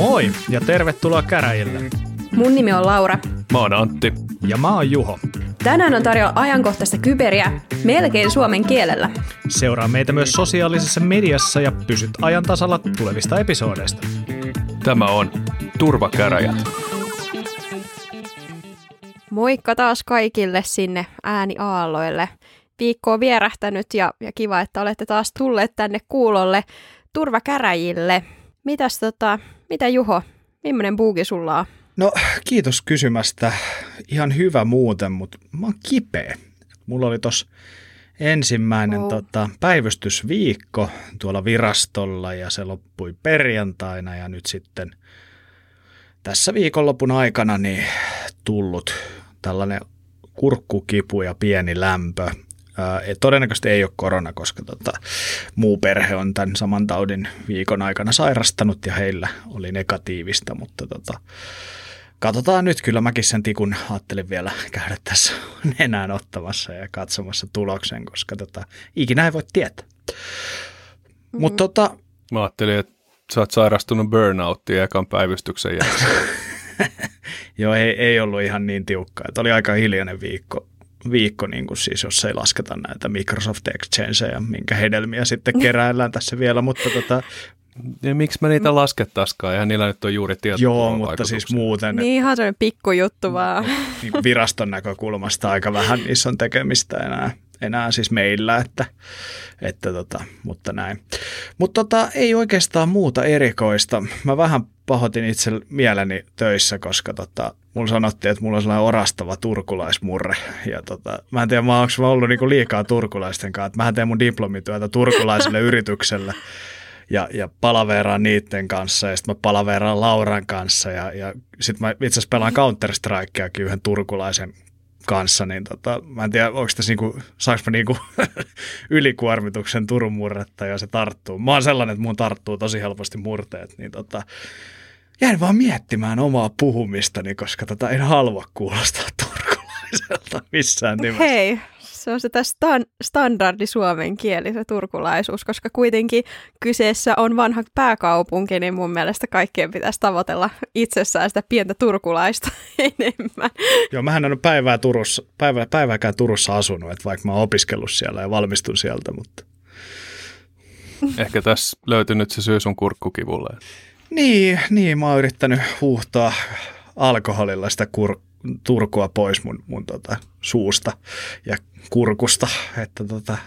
Moi ja tervetuloa käräjille. Mun nimi on Laura. Mä oon Antti. Ja mä oon Juho. Tänään on tarjolla ajankohtaista kyberiä melkein suomen kielellä. Seuraa meitä myös sosiaalisessa mediassa ja pysyt ajan tasalla tulevista episoodeista. Tämä on Turvakäräjät. Moikka taas kaikille sinne ääniaalloille. Viikko on vierähtänyt ja, ja kiva, että olette taas tulleet tänne kuulolle turvakäräjille. Mitäs tota, mitä Juho, millainen buugi sulla on? No kiitos kysymästä. Ihan hyvä muuten, mutta mä oon kipeä. Mulla oli tos ensimmäinen oh. tota, päivystysviikko tuolla virastolla ja se loppui perjantaina ja nyt sitten tässä viikonlopun aikana niin tullut tällainen kurkkukipu ja pieni lämpö. Ää, todennäköisesti ei ole korona, koska tota, muu perhe on tämän saman taudin viikon aikana sairastanut ja heillä oli negatiivista, mutta tota, katsotaan nyt. Kyllä mäkin sen tikun ajattelin vielä käydä tässä enää ottamassa ja katsomassa tuloksen, koska tota, ikinä ei voi tietää. Mm-hmm. Mutta tota, Mä ajattelin, että sä oot sairastunut burnouttiin ekan päivystyksen jälkeen. Joo, ei, ei ollut ihan niin tiukka. Että oli aika hiljainen viikko, viikko niin kuin siis, jos ei lasketa näitä Microsoft Exchangeja, minkä hedelmiä sitten keräillään tässä vielä, mutta tota, ja miksi mä niitä laskettaisikaan? Eihän niillä nyt on juuri tietoa. Joo, mutta siis muuten. Niin ihan sellainen pikkujuttu vaan. Niin viraston näkökulmasta aika vähän niissä on tekemistä enää, enää siis meillä, että, että tota, mutta näin. Mutta tota, ei oikeastaan muuta erikoista. Mä vähän pahoitin itse mieleni töissä, koska tota, mulla sanottiin, että mulla on sellainen orastava turkulaismurre. Ja tota, mä en tiedä, mä onko mä ollut niinku liikaa turkulaisten kanssa. Mä teen mun diplomityötä turkulaiselle yritykselle ja, ja palaveraan niiden kanssa ja sitten mä palaveraan Lauran kanssa ja, ja sitten mä itse asiassa pelaan Counter-Strikeakin yhden turkulaisen kanssa, niin tota, mä en tiedä, onko tässä niinku, saanko mä niinku ylikuormituksen Turun murretta ja se tarttuu. Mä oon sellainen, että mun tarttuu tosi helposti murteet, niin tota, jäin vaan miettimään omaa puhumistani, koska tota, en halua kuulostaa turkulaiselta missään nimessä. Hei, se on se stan- standardi suomen kieli, se turkulaisuus, koska kuitenkin kyseessä on vanha pääkaupunki, niin mun mielestä kaikkien pitäisi tavoitella itsessään sitä pientä turkulaista enemmän. Joo, mähän en ole päivää Turussa, päivää, päivääkään Turussa asunut, että vaikka mä oon opiskellut siellä ja valmistun sieltä, mutta... Ehkä tässä löytyy nyt se syy sun kurkkukivulle. Niin, niin, mä oon yrittänyt huuhtaa alkoholilla sitä kur- turkua pois mun, mun tota, suusta ja kurkusta, että tota,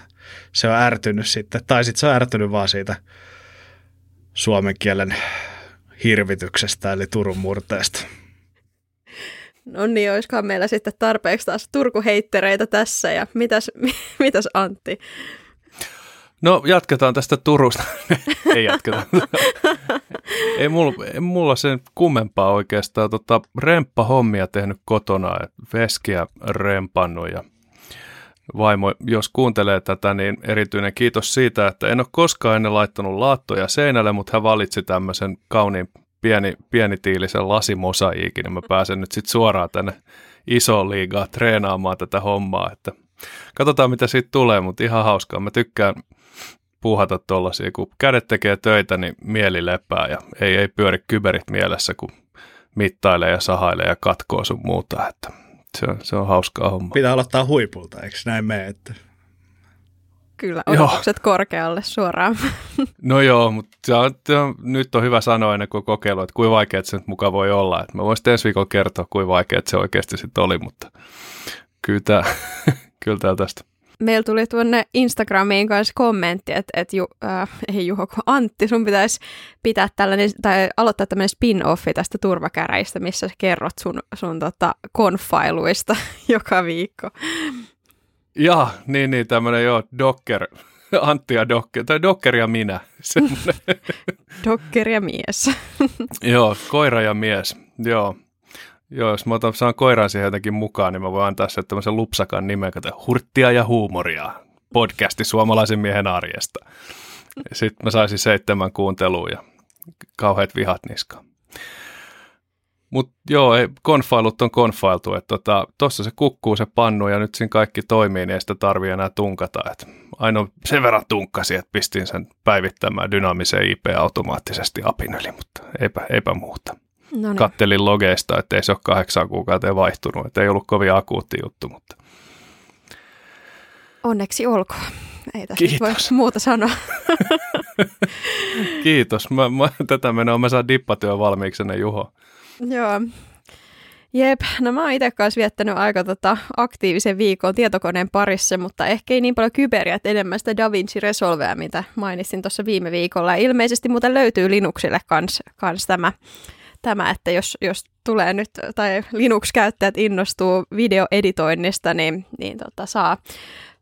se on ärtynyt sitten, tai sitten se on ärtynyt vaan siitä suomen kielen hirvityksestä, eli Turun murteesta. No niin, olisikohan meillä sitten tarpeeksi taas turkuheittereitä tässä, ja mitäs, mitäs Antti? No jatketaan tästä Turusta. ei jatketa. ei, mulla, ei mulla sen kummempaa oikeastaan. Tota, remppahommia tehnyt kotona, veskiä rempannut ja vaimo, jos kuuntelee tätä, niin erityinen kiitos siitä, että en ole koskaan ennen laittanut laattoja seinälle, mutta hän valitsi tämmöisen kauniin pieni, pienitiilisen lasimosaiikin, niin mä pääsen nyt sitten suoraan tänne isoon liigaan treenaamaan tätä hommaa, että katsotaan mitä siitä tulee, mutta ihan hauskaa. Mä tykkään puuhata tuollaisia, kun kädet tekee töitä, niin mieli lepää ja ei, ei pyöri kyberit mielessä, kun mittailee ja sahailee ja katkoo sun muuta, että se on, se on hauskaa homma. Pitää aloittaa huipulta, eikö näin mene? Että... Kyllä, odotukset joo. korkealle suoraan. No joo, mutta se on, se on, nyt on hyvä sanoa ennen kuin kokeilu, että kuinka vaikea se nyt mukaan voi olla. Että mä voisin ensi viikolla kertoa, kuinka vaikea se oikeasti sitten oli, mutta kyllä tämä, kyllä tämä tästä meillä tuli tuonne Instagramiin kanssa kommentti, että, että Ju, äh, ei Juho, kun Antti, sun pitäisi pitää tällainen, tai aloittaa tämmöinen spin-offi tästä turvakäräistä, missä sä kerrot sun, sun tota, konfailuista joka viikko. Ja, niin, niin, tämmöinen joo, Docker, Antti ja Docker, tai Docker ja minä. Docker ja mies. joo, koira ja mies, joo. Joo, jos mä otan, saan koiran siihen jotenkin mukaan, niin mä voin antaa se tämmöisen lupsakan nimen, kuten Hurttia ja huumoria, podcasti suomalaisen miehen arjesta. Sitten mä saisin seitsemän kuuntelua ja kauheat vihat niskaan. Mutta joo, ei, konfailut on konfailtu, että tuossa tota, se kukkuu se pannu ja nyt siinä kaikki toimii, niin ei sitä tarvii enää tunkata. Et ainoa sen verran tunkkasi, että pistin sen päivittämään dynaamiseen IP automaattisesti apin yli, mutta eipä, eipä muuta. No niin. Kattelin logeista, että ei se ole kahdeksan kuukauteen vaihtunut, että ei ollut kovin akuutti juttu, mutta Onneksi olkoon. Ei tässä Kiitos. voi muuta sanoa. Kiitos. Mä, mä, tätä menoa mä saan dippatyö valmiiksi ennen Juho. Joo. Jep, no mä oon itse kanssa viettänyt aika tota, aktiivisen viikon tietokoneen parissa, mutta ehkä ei niin paljon kyberiä, että enemmän sitä DaVinci Resolvea, mitä mainitsin tuossa viime viikolla. Ja ilmeisesti muuten löytyy Linuxille kans, kans tämä, tämä, että jos, jos tulee nyt, tai Linux-käyttäjät innostuu videoeditoinnista, niin, niin tota, saa,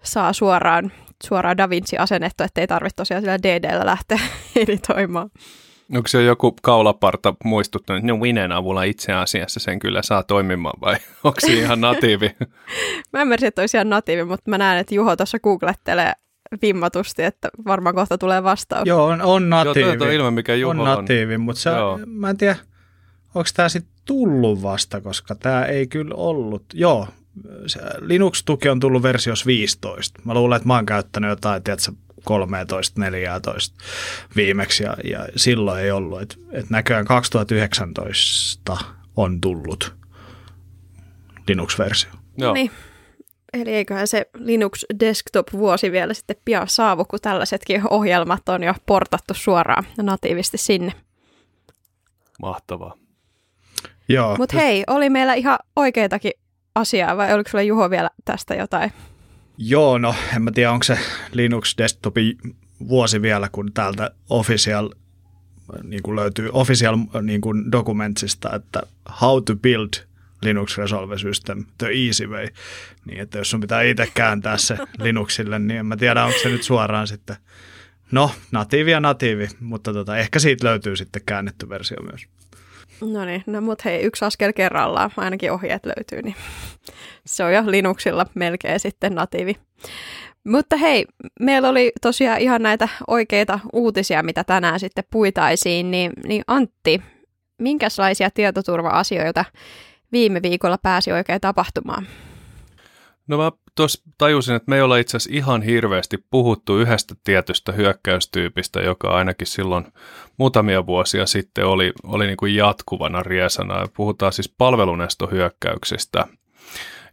saa suoraan, suoraan DaVinci asennettu, ettei tarvitse tosiaan sillä DDllä lähteä editoimaan. Onko se joku kaulaparta muistuttanut, että no Winen avulla itse asiassa sen kyllä saa toimimaan vai onko se ihan natiivi? mä ymmärsin, että olisi ihan natiivi, mutta mä näen, että Juho tuossa googlettelee vimmatusti, että varmaan kohta tulee vastaus. Joo, on, on natiivi. Joo, on ilme, mikä Juho on. natiivi, on. mutta se, mä en tiedä, onko tämä sitten tullut vasta, koska tämä ei kyllä ollut. Joo, Linux-tuki on tullut versiossa 15. Mä luulen, että mä oon käyttänyt jotain, tiedätkö, 13, 14 viimeksi ja, ja silloin ei ollut. Et, et näköjään 2019 on tullut Linux-versio. Joo. Niin. Eli eiköhän se Linux Desktop-vuosi vielä sitten pian saavu, kun tällaisetkin ohjelmat on jo portattu suoraan natiivisti sinne. Mahtavaa. Joo. Mutta hei, oli meillä ihan oikeitakin asiaa vai oliko sulla Juho vielä tästä jotain? Joo, no en mä tiedä, onko se Linux Desktopin vuosi vielä, kun täältä official niin kuin löytyy official niin kuin dokumentsista, että how to build Linux Resolve System the easy way. Niin, että jos sun pitää itse kääntää se Linuxille, niin en mä tiedä, onko se nyt suoraan sitten, no natiivi ja natiivi, mutta tota, ehkä siitä löytyy sitten käännetty versio myös. No niin, no mut hei, yksi askel kerrallaan, ainakin ohjeet löytyy, niin se on jo Linuxilla melkein sitten natiivi. Mutta hei, meillä oli tosiaan ihan näitä oikeita uutisia, mitä tänään sitten puitaisiin, niin, niin Antti, minkälaisia tietoturva-asioita viime viikolla pääsi oikein tapahtumaan? No mä tuossa tajusin, että me ei olla itse asiassa ihan hirveästi puhuttu yhdestä tietystä hyökkäystyypistä, joka ainakin silloin muutamia vuosia sitten oli, oli niin kuin jatkuvana riesana. Puhutaan siis palvelunestohyökkäyksistä.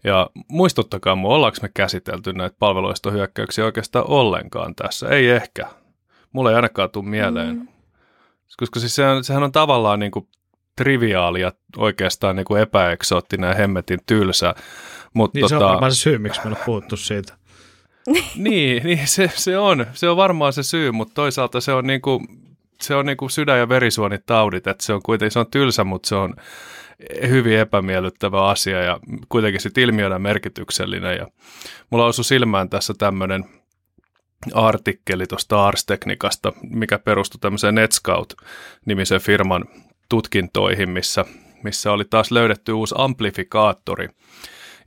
Ja muistuttakaa mua, ollaanko me käsitelty näitä palvelunestohyökkäyksiä oikeastaan ollenkaan tässä? Ei ehkä. Mulle ei ainakaan tule mieleen. Mm. Koska siis sehän, sehän on tavallaan niin kuin triviaalia, oikeastaan niin kuin epäeksoottinen ja hemmetin tylsä Mut niin tota... se on tota- varmaan se syy, miksi me on puhuttu siitä. niin, niin se, se, on, se on varmaan se syy, mutta toisaalta se on niinku, se on niinku sydän- ja verisuonitaudit, että se on kuitenkin se on tylsä, mutta se on hyvin epämiellyttävä asia ja kuitenkin sitten ilmiönä merkityksellinen. Ja mulla osui silmään tässä tämmöinen artikkeli tuosta Ars Technicasta, mikä perustui tämmöiseen Netscout-nimisen firman tutkintoihin, missä, missä oli taas löydetty uusi amplifikaattori,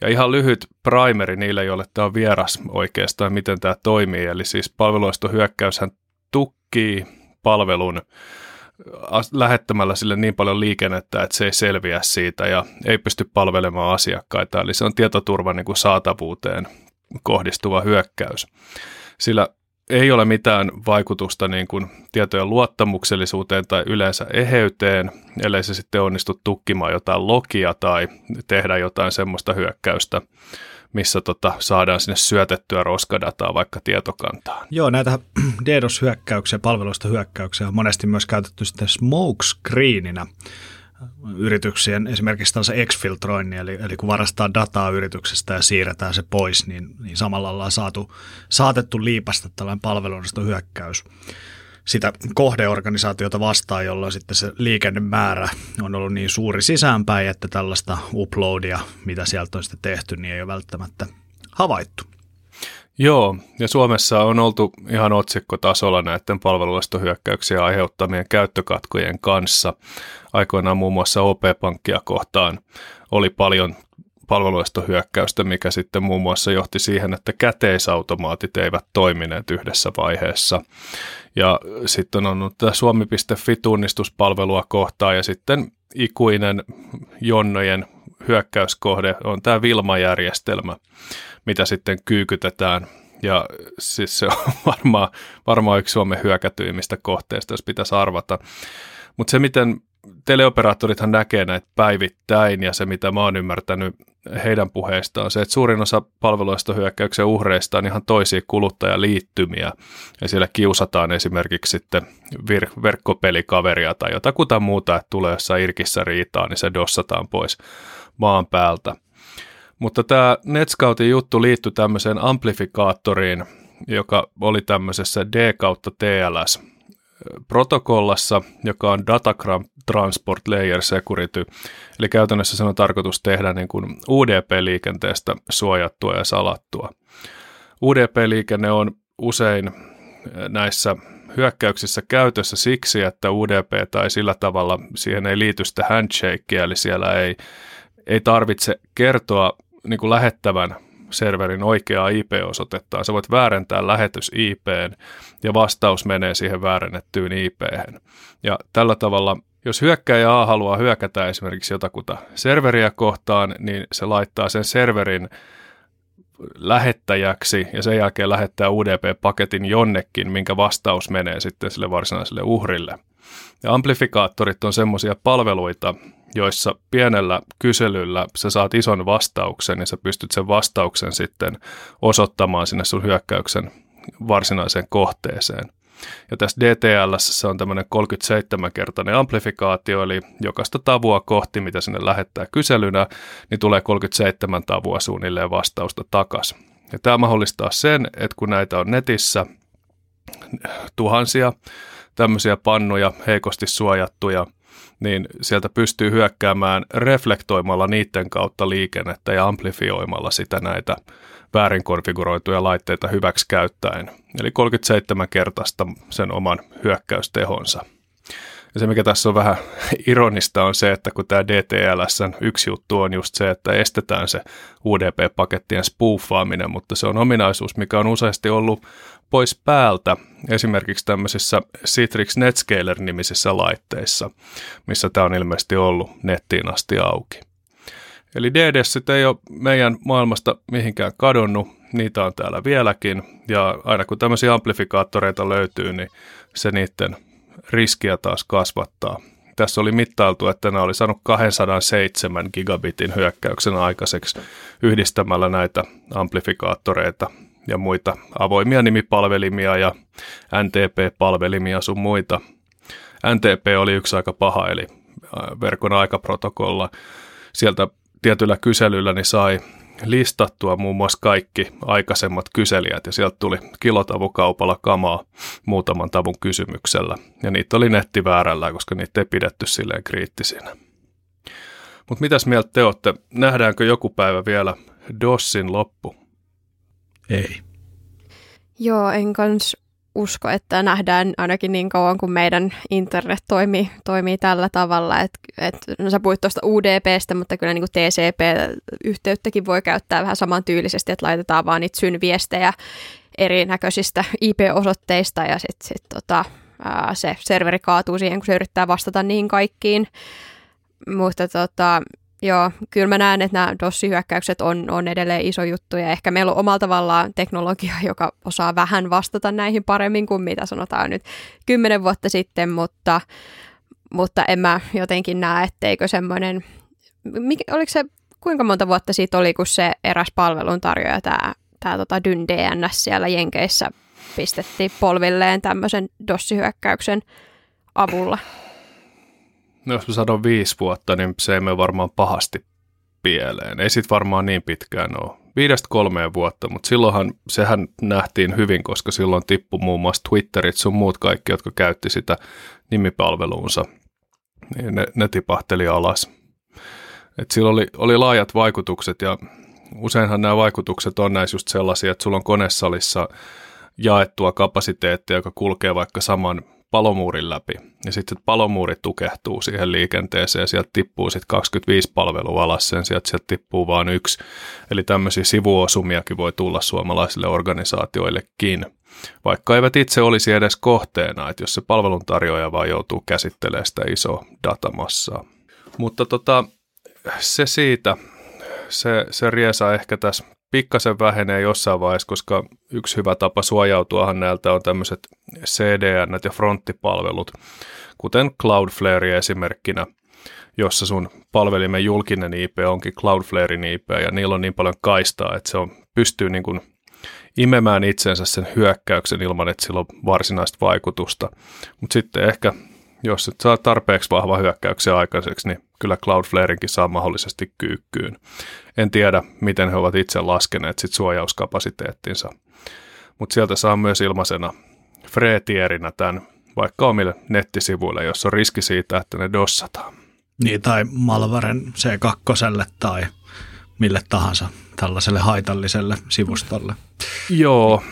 ja ihan lyhyt primeri niille, joille tämä on vieras oikeastaan, miten tämä toimii. Eli siis palveluistohyökkäyshän tukkii palvelun lähettämällä sille niin paljon liikennettä, että se ei selviä siitä ja ei pysty palvelemaan asiakkaita. Eli se on tietoturvan niin kuin saatavuuteen kohdistuva hyökkäys. Sillä ei ole mitään vaikutusta niin kuin tietojen luottamuksellisuuteen tai yleensä eheyteen, ellei se sitten onnistu tukkimaan jotain logia tai tehdä jotain semmoista hyökkäystä, missä tota, saadaan sinne syötettyä roskadataa vaikka tietokantaan. Joo, näitä DDoS-hyökkäyksiä, palveluista hyökkäyksiä on monesti myös käytetty sitten smokescreeninä yrityksien esimerkiksi tällaisen exfiltroinnin, eli, eli kun varastaa dataa yrityksestä ja siirretään se pois, niin, niin samalla ollaan saatu, saatettu liipasta tällainen palvelullista hyökkäys sitä kohdeorganisaatiota vastaan, jolloin sitten se liikennemäärä on ollut niin suuri sisäänpäin, että tällaista uploadia, mitä sieltä on sitten tehty, niin ei ole välttämättä havaittu. Joo, ja Suomessa on oltu ihan otsikkotasolla näiden palveluistohyökkäyksiä aiheuttamien käyttökatkojen kanssa. Aikoinaan muun muassa OP-pankkia kohtaan oli paljon palveluistohyökkäystä, mikä sitten muun muassa johti siihen, että käteisautomaatit eivät toimineet yhdessä vaiheessa. Ja sitten on ollut tämä suomi.fi-tunnistuspalvelua kohtaan ja sitten ikuinen jonnojen hyökkäyskohde on tämä Vilma-järjestelmä, mitä sitten kyykytetään. Ja siis se on varmaan, varmaan yksi Suomen hyökätyimmistä kohteista, jos pitäisi arvata. Mutta se, miten teleoperaattorithan näkee näitä päivittäin ja se, mitä mä oon ymmärtänyt heidän puheistaan, on se, että suurin osa palveluista hyökkäyksen uhreista on ihan toisia kuluttajaliittymiä ja siellä kiusataan esimerkiksi sitten vir- verkkopelikaveria tai jotakuta muuta, että tulee jossain irkissä riitaa, niin se dossataan pois maan päältä. Mutta tämä Netscoutin juttu liittyi tämmöiseen amplifikaattoriin, joka oli tämmöisessä D kautta TLS protokollassa, joka on Datagram Transport Layer Security. Eli käytännössä se on tarkoitus tehdä niin kuin UDP-liikenteestä suojattua ja salattua. UDP-liikenne on usein näissä hyökkäyksissä käytössä siksi, että UDP tai sillä tavalla siihen ei liity sitä handshakea, eli siellä ei, ei tarvitse kertoa niin kuin lähettävän serverin oikeaa IP-osoitetta. Sä voit väärentää lähetys IPn ja vastaus menee siihen väärennettyyn ip Ja tällä tavalla, jos hyökkäjä A haluaa hyökätä esimerkiksi jotakuta serveriä kohtaan, niin se laittaa sen serverin lähettäjäksi ja sen jälkeen lähettää UDP-paketin jonnekin, minkä vastaus menee sitten sille varsinaiselle uhrille. Ja amplifikaattorit on semmoisia palveluita, joissa pienellä kyselyllä sä saat ison vastauksen ja sä pystyt sen vastauksen sitten osoittamaan sinne sun hyökkäyksen varsinaiseen kohteeseen. Ja tässä DTL se on tämmöinen 37-kertainen amplifikaatio, eli jokaista tavua kohti, mitä sinne lähettää kyselynä, niin tulee 37 tavua suunnilleen vastausta takas. Ja tämä mahdollistaa sen, että kun näitä on netissä tuhansia tämmöisiä pannuja, heikosti suojattuja, niin sieltä pystyy hyökkäämään reflektoimalla niiden kautta liikennettä ja amplifioimalla sitä näitä väärin konfiguroituja laitteita hyväksi käyttäen. Eli 37 kertaista sen oman hyökkäystehonsa. Ja se, mikä tässä on vähän ironista, on se, että kun tämä DTLS yksi juttu on just se, että estetään se UDP-pakettien spoofaaminen, mutta se on ominaisuus, mikä on useasti ollut pois päältä esimerkiksi tämmöisissä Citrix Netscaler-nimisissä laitteissa, missä tämä on ilmeisesti ollut nettiin asti auki. Eli DDS ei ole meidän maailmasta mihinkään kadonnut, niitä on täällä vieläkin, ja aina kun tämmöisiä amplifikaattoreita löytyy, niin se niiden riskiä taas kasvattaa. Tässä oli mittailtu, että ne oli saanut 207 gigabitin hyökkäyksen aikaiseksi yhdistämällä näitä amplifikaattoreita ja muita avoimia nimipalvelimia ja NTP-palvelimia sun muita. NTP oli yksi aika paha, eli verkon aikaprotokolla. Sieltä tietyllä kyselyllä niin sai listattua muun muassa kaikki aikaisemmat kyselijät ja sieltä tuli kilotavukaupalla kamaa muutaman tavun kysymyksellä. Ja niitä oli nettiväärällä, koska niitä ei pidetty silleen kriittisinä. Mutta mitäs mieltä te olette? Nähdäänkö joku päivä vielä DOSin loppu? Ei. Joo, en kans usko, että nähdään ainakin niin kauan kuin meidän internet toimii, toimii tällä tavalla. Et, et, no sä puhuit tuosta UDPstä, mutta kyllä niin TCP-yhteyttäkin voi käyttää vähän samantyylisesti, että laitetaan vaan niitä synviestejä erinäköisistä IP-osoitteista ja sitten sit, tota, se serveri kaatuu siihen, kun se yrittää vastata niihin kaikkiin. Mutta tota, Joo, kyllä mä näen, että nämä DOS-hyökkäykset on, on edelleen iso juttu ja ehkä meillä on omalla tavallaan teknologia, joka osaa vähän vastata näihin paremmin kuin mitä sanotaan nyt kymmenen vuotta sitten, mutta, mutta en mä jotenkin näe, etteikö semmoinen, oliko se, kuinka monta vuotta siitä oli, kun se eräs palveluntarjoaja, tämä, tämä tota Dyn DNS siellä Jenkeissä pistettiin polvilleen tämmöisen DOS-hyökkäyksen avulla. No jos mä sanon viisi vuotta, niin se ei mene varmaan pahasti pieleen. Ei sit varmaan niin pitkään ole. Viidestä kolmeen vuotta, mutta silloinhan sehän nähtiin hyvin, koska silloin tippui muun muassa Twitterit sun muut kaikki, jotka käytti sitä nimipalveluunsa. Niin ne, ne tipahteli alas. Et sillä oli, oli laajat vaikutukset ja useinhan nämä vaikutukset on näissä just sellaisia, että sulla on konesalissa jaettua kapasiteettia, joka kulkee vaikka saman palomuurin läpi. Ja sitten palomuuri tukehtuu siihen liikenteeseen ja sieltä tippuu sitten 25 palvelua alas sen, sieltä, sieltä tippuu vain yksi. Eli tämmöisiä sivuosumiakin voi tulla suomalaisille organisaatioillekin, vaikka eivät itse olisi edes kohteena, että jos se palveluntarjoaja vaan joutuu käsittelemään sitä isoa datamassaa. Mutta tota, se siitä, se, se riesa ehkä tässä pikkasen vähenee jossain vaiheessa, koska yksi hyvä tapa suojautuahan näiltä on tämmöiset CDN ja fronttipalvelut, kuten Cloudflare esimerkkinä, jossa sun palvelimen julkinen IP onkin Cloudflarein IP ja niillä on niin paljon kaistaa, että se on, pystyy niin kuin imemään itsensä sen hyökkäyksen ilman, että sillä on varsinaista vaikutusta. Mutta sitten ehkä, jos et saa tarpeeksi vahva hyökkäyksen aikaiseksi, niin kyllä Cloudflareinkin saa mahdollisesti kyykkyyn. En tiedä, miten he ovat itse laskeneet sit suojauskapasiteettinsa. Mutta sieltä saa myös ilmaisena freetierinä tämän vaikka omille nettisivuille, jos on riski siitä, että ne dossataan. Niin, tai Malvaren C2 tai mille tahansa tällaiselle haitalliselle sivustolle. Joo.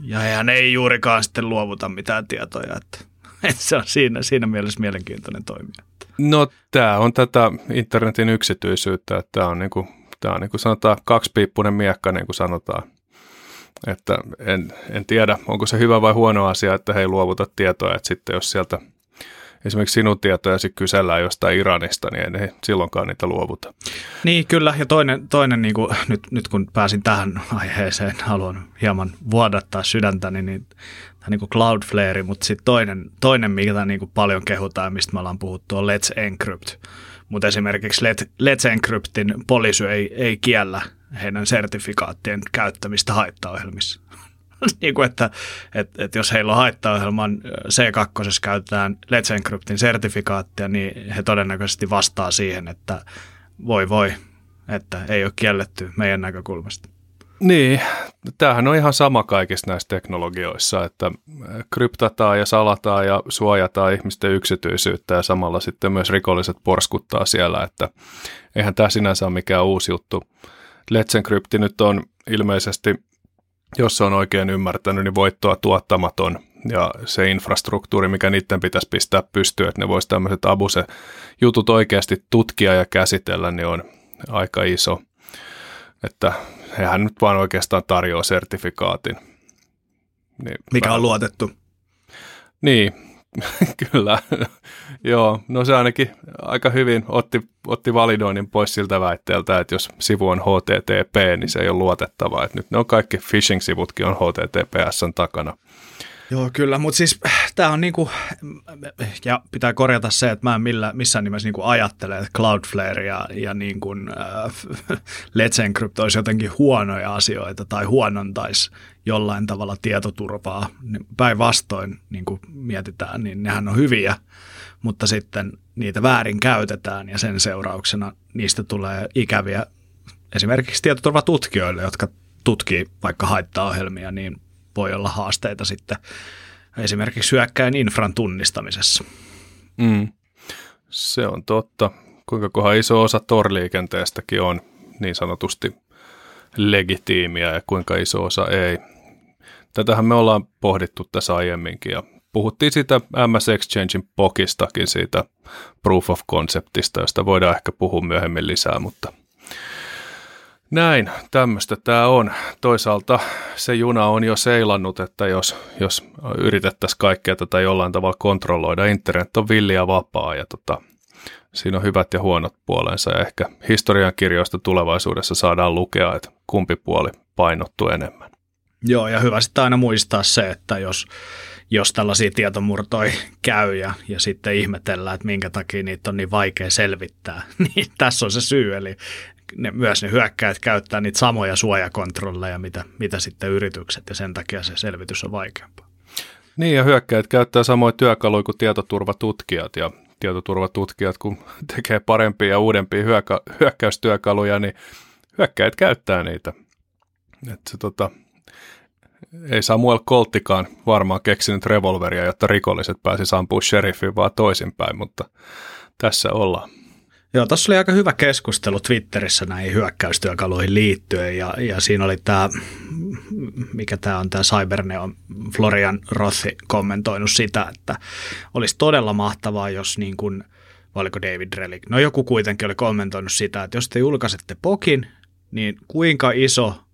Ja eihän ei juurikaan sitten luovuta mitään tietoja, että, että se on siinä, siinä mielessä mielenkiintoinen toimija. No tämä on tätä internetin yksityisyyttä, että tämä on, niin kuin, tämä on niin kuin sanotaan kaksipiippunen miekka, niin kuin sanotaan. Että en, en tiedä, onko se hyvä vai huono asia, että he luovuta tietoja, että sitten jos sieltä esimerkiksi sinun tietojasi kysellään jostain Iranista, niin ei silloinkaan niitä luovuta. Niin, kyllä. Ja toinen, toinen niin kuin, nyt, nyt kun pääsin tähän aiheeseen, haluan hieman vuodattaa sydäntäni, niin niin kuin Cloudflare, mutta sitten toinen, toinen, mikä niin kuin paljon kehutaan, mistä me ollaan puhuttu, on Let's Encrypt. Mutta esimerkiksi Let, Let's Encryptin poliisi ei, ei kiellä heidän sertifikaattien käyttämistä haittaohjelmissa. niin kuin, että, että, että jos heillä on haittaohjelman C2 käytetään Let's Encryptin sertifikaattia, niin he todennäköisesti vastaa siihen, että voi voi, että ei ole kielletty meidän näkökulmasta. Niin, tämähän on ihan sama kaikissa näissä teknologioissa, että kryptataan ja salataan ja suojataan ihmisten yksityisyyttä ja samalla sitten myös rikolliset porskuttaa siellä, että eihän tämä sinänsä ole mikään uusi juttu. Let's Encrypt nyt on ilmeisesti jos on oikein ymmärtänyt, niin voittoa tuottamaton ja se infrastruktuuri, mikä niiden pitäisi pistää pystyyn, että ne voisi tämmöiset abuse-jutut oikeasti tutkia ja käsitellä, niin on aika iso. Että hehän nyt vaan oikeastaan tarjoaa sertifikaatin. Niin mikä on luotettu. Niin, Kyllä, joo. No se ainakin aika hyvin otti, otti validoinnin pois siltä väitteeltä, että jos sivu on HTTP, niin se ei ole luotettava. Että nyt ne on kaikki phishing-sivutkin on HTTPSn takana. Joo, kyllä, mutta siis tämä on niinku, ja pitää korjata se, että mä en millä, missään nimessä niinku ajattele, että Cloudflare ja, ja niinku, äh, Let's Encrypt olisi jotenkin huonoja asioita tai huonontaisi jollain tavalla tietoturvaa. Päinvastoin, niin kuin mietitään, niin nehän on hyviä, mutta sitten niitä väärin käytetään ja sen seurauksena niistä tulee ikäviä esimerkiksi tietoturvatutkijoille, jotka tutkii vaikka haittaohjelmia, niin voi olla haasteita sitten esimerkiksi hyökkäin infran tunnistamisessa. Mm. Se on totta. Kuinka kohan iso osa torliikenteestäkin on niin sanotusti legitiimiä ja kuinka iso osa ei. Tätähän me ollaan pohdittu tässä aiemminkin ja puhuttiin siitä MS Exchangein pokistakin siitä proof of conceptista, josta voidaan ehkä puhua myöhemmin lisää, mutta näin, tämmöistä tämä on. Toisaalta se juna on jo seilannut, että jos, jos yritettäisiin kaikkea tätä jollain tavalla kontrolloida, internet on villi ja vapaa ja tota, siinä on hyvät ja huonot puolensa ja ehkä historian kirjoista tulevaisuudessa saadaan lukea, että kumpi puoli painottuu enemmän. Joo, ja hyvä sitten aina muistaa se, että jos, jos tällaisia tietomurtoja käy ja, ja sitten ihmetellään, että minkä takia niitä on niin vaikea selvittää, niin tässä on se syy. Eli ne, myös ne hyökkäät käyttää niitä samoja suojakontrolleja, mitä, mitä sitten yritykset, ja sen takia se selvitys on vaikeampaa. Niin, ja hyökkäät käyttää samoja työkaluja kuin tietoturvatutkijat, ja tietoturvatutkijat, kun tekee parempia ja uudempia hyökkä- hyökkäystyökaluja, niin hyökkäät käyttää niitä. että se, tota, ei Samuel Kolttikaan varmaan keksinyt revolveria, jotta rikolliset pääsi ampua sheriffiin, vaan toisinpäin, mutta tässä ollaan. Joo, tuossa oli aika hyvä keskustelu Twitterissä näihin hyökkäystyökaluihin liittyen ja, ja siinä oli tämä, mikä tämä on tämä Cyberneo, Florian Rothi kommentoinut sitä, että olisi todella mahtavaa, jos niin kuin, oliko David Relic, no joku kuitenkin oli kommentoinut sitä, että jos te julkaisette pokin, niin kuinka iso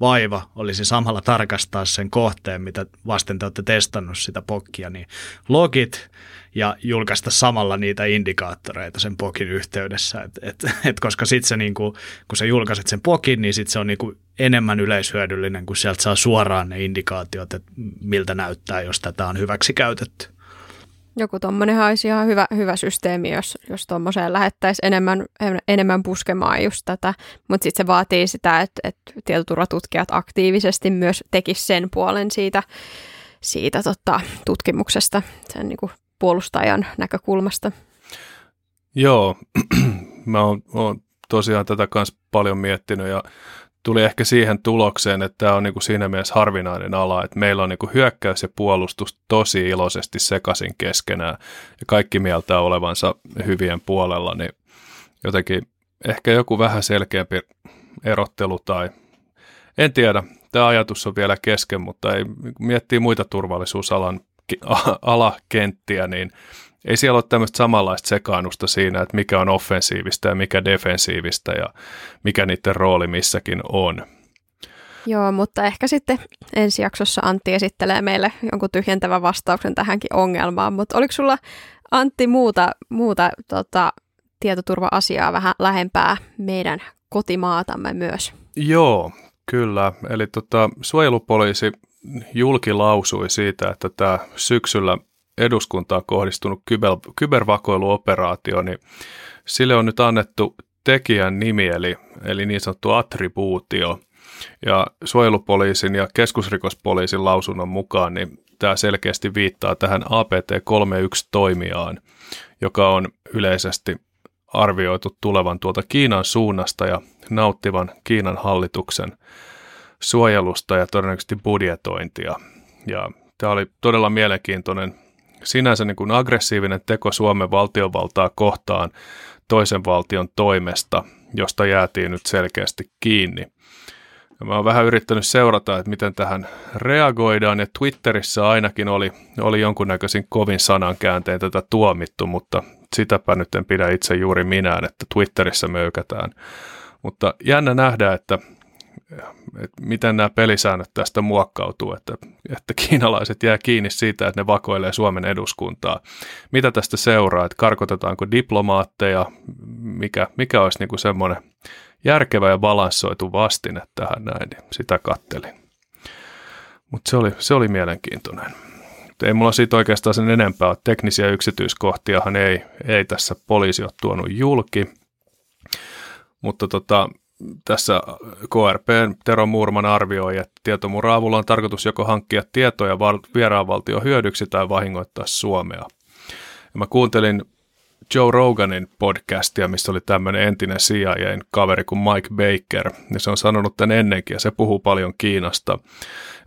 vaiva olisi samalla tarkastaa sen kohteen, mitä vasten te olette testannut sitä pokkia, niin logit ja julkaista samalla niitä indikaattoreita sen pokin yhteydessä. Et, et, et koska sitten se, niinku, kun sä julkaiset sen pokin, niin sit se on niinku enemmän yleishyödyllinen, kun sieltä saa suoraan ne indikaatiot, että miltä näyttää, jos tätä on hyväksi käytetty. Joku tuommoinen olisi ihan hyvä, hyvä systeemi, jos, jos tuommoiseen lähettäisiin enemmän, enemmän puskemaan just tätä, mutta sitten se vaatii sitä, että, että tietoturvatutkijat aktiivisesti myös tekisivät sen puolen siitä, siitä tota, tutkimuksesta, sen niin kuin puolustajan näkökulmasta. Joo, mä oon, oon tosiaan tätä kanssa paljon miettinyt ja tuli ehkä siihen tulokseen, että tämä on niin kuin siinä mielessä harvinainen ala, että meillä on niin kuin hyökkäys ja puolustus tosi iloisesti sekaisin keskenään ja kaikki mieltää olevansa hyvien puolella, niin jotenkin ehkä joku vähän selkeämpi erottelu tai en tiedä, tämä ajatus on vielä kesken, mutta ei miettii muita turvallisuusalan alakenttiä, niin ei siellä ole tämmöistä samanlaista sekaannusta siinä, että mikä on offensiivista ja mikä defensiivistä ja mikä niiden rooli missäkin on. Joo, mutta ehkä sitten ensi jaksossa Antti esittelee meille jonkun tyhjentävän vastauksen tähänkin ongelmaan. Mutta oliko sulla Antti muuta, muuta tota, tietoturva-asiaa vähän lähempää meidän kotimaatamme myös? Joo, kyllä. Eli tota, suojelupoliisi julkilausui siitä, että tämä syksyllä eduskuntaa kohdistunut kyber, kybervakoiluoperaatio, niin sille on nyt annettu tekijän nimi, eli, eli niin sanottu attribuutio. Ja suojelupoliisin ja keskusrikospoliisin lausunnon mukaan niin tämä selkeästi viittaa tähän APT-31-toimijaan, joka on yleisesti arvioitu tulevan tuolta Kiinan suunnasta ja nauttivan Kiinan hallituksen suojelusta ja todennäköisesti budjetointia. Ja tämä oli todella mielenkiintoinen sinänsä niin kuin aggressiivinen teko Suomen valtiovaltaa kohtaan toisen valtion toimesta, josta jäätiin nyt selkeästi kiinni. Ja mä oon vähän yrittänyt seurata, että miten tähän reagoidaan, ja Twitterissä ainakin oli, oli jonkunnäköisin kovin sanankäänteen tätä tuomittu, mutta sitäpä nyt en pidä itse juuri minään, että Twitterissä möykätään. Mutta jännä nähdä, että että miten nämä pelisäännöt tästä muokkautuu, että, että kiinalaiset jää kiinni siitä, että ne vakoilee Suomen eduskuntaa. Mitä tästä seuraa, että karkotetaanko diplomaatteja, mikä, mikä olisi niin semmoinen järkevä ja balanssoitu vastine tähän näin, niin sitä kattelin. Mutta se oli, se oli mielenkiintoinen. Ei mulla siitä oikeastaan sen enempää Teknisiä yksityiskohtiahan ei, ei tässä poliisi ole tuonut julki. Mutta tota, tässä KRPn Tero Muurman arvioi, että tietomurron avulla on tarkoitus joko hankkia tietoja vieraanvaltion hyödyksi tai vahingoittaa Suomea. Ja mä kuuntelin Joe Roganin podcastia, missä oli tämmöinen entinen CIAn kaveri kuin Mike Baker, ja se on sanonut tämän ennenkin, ja se puhuu paljon Kiinasta,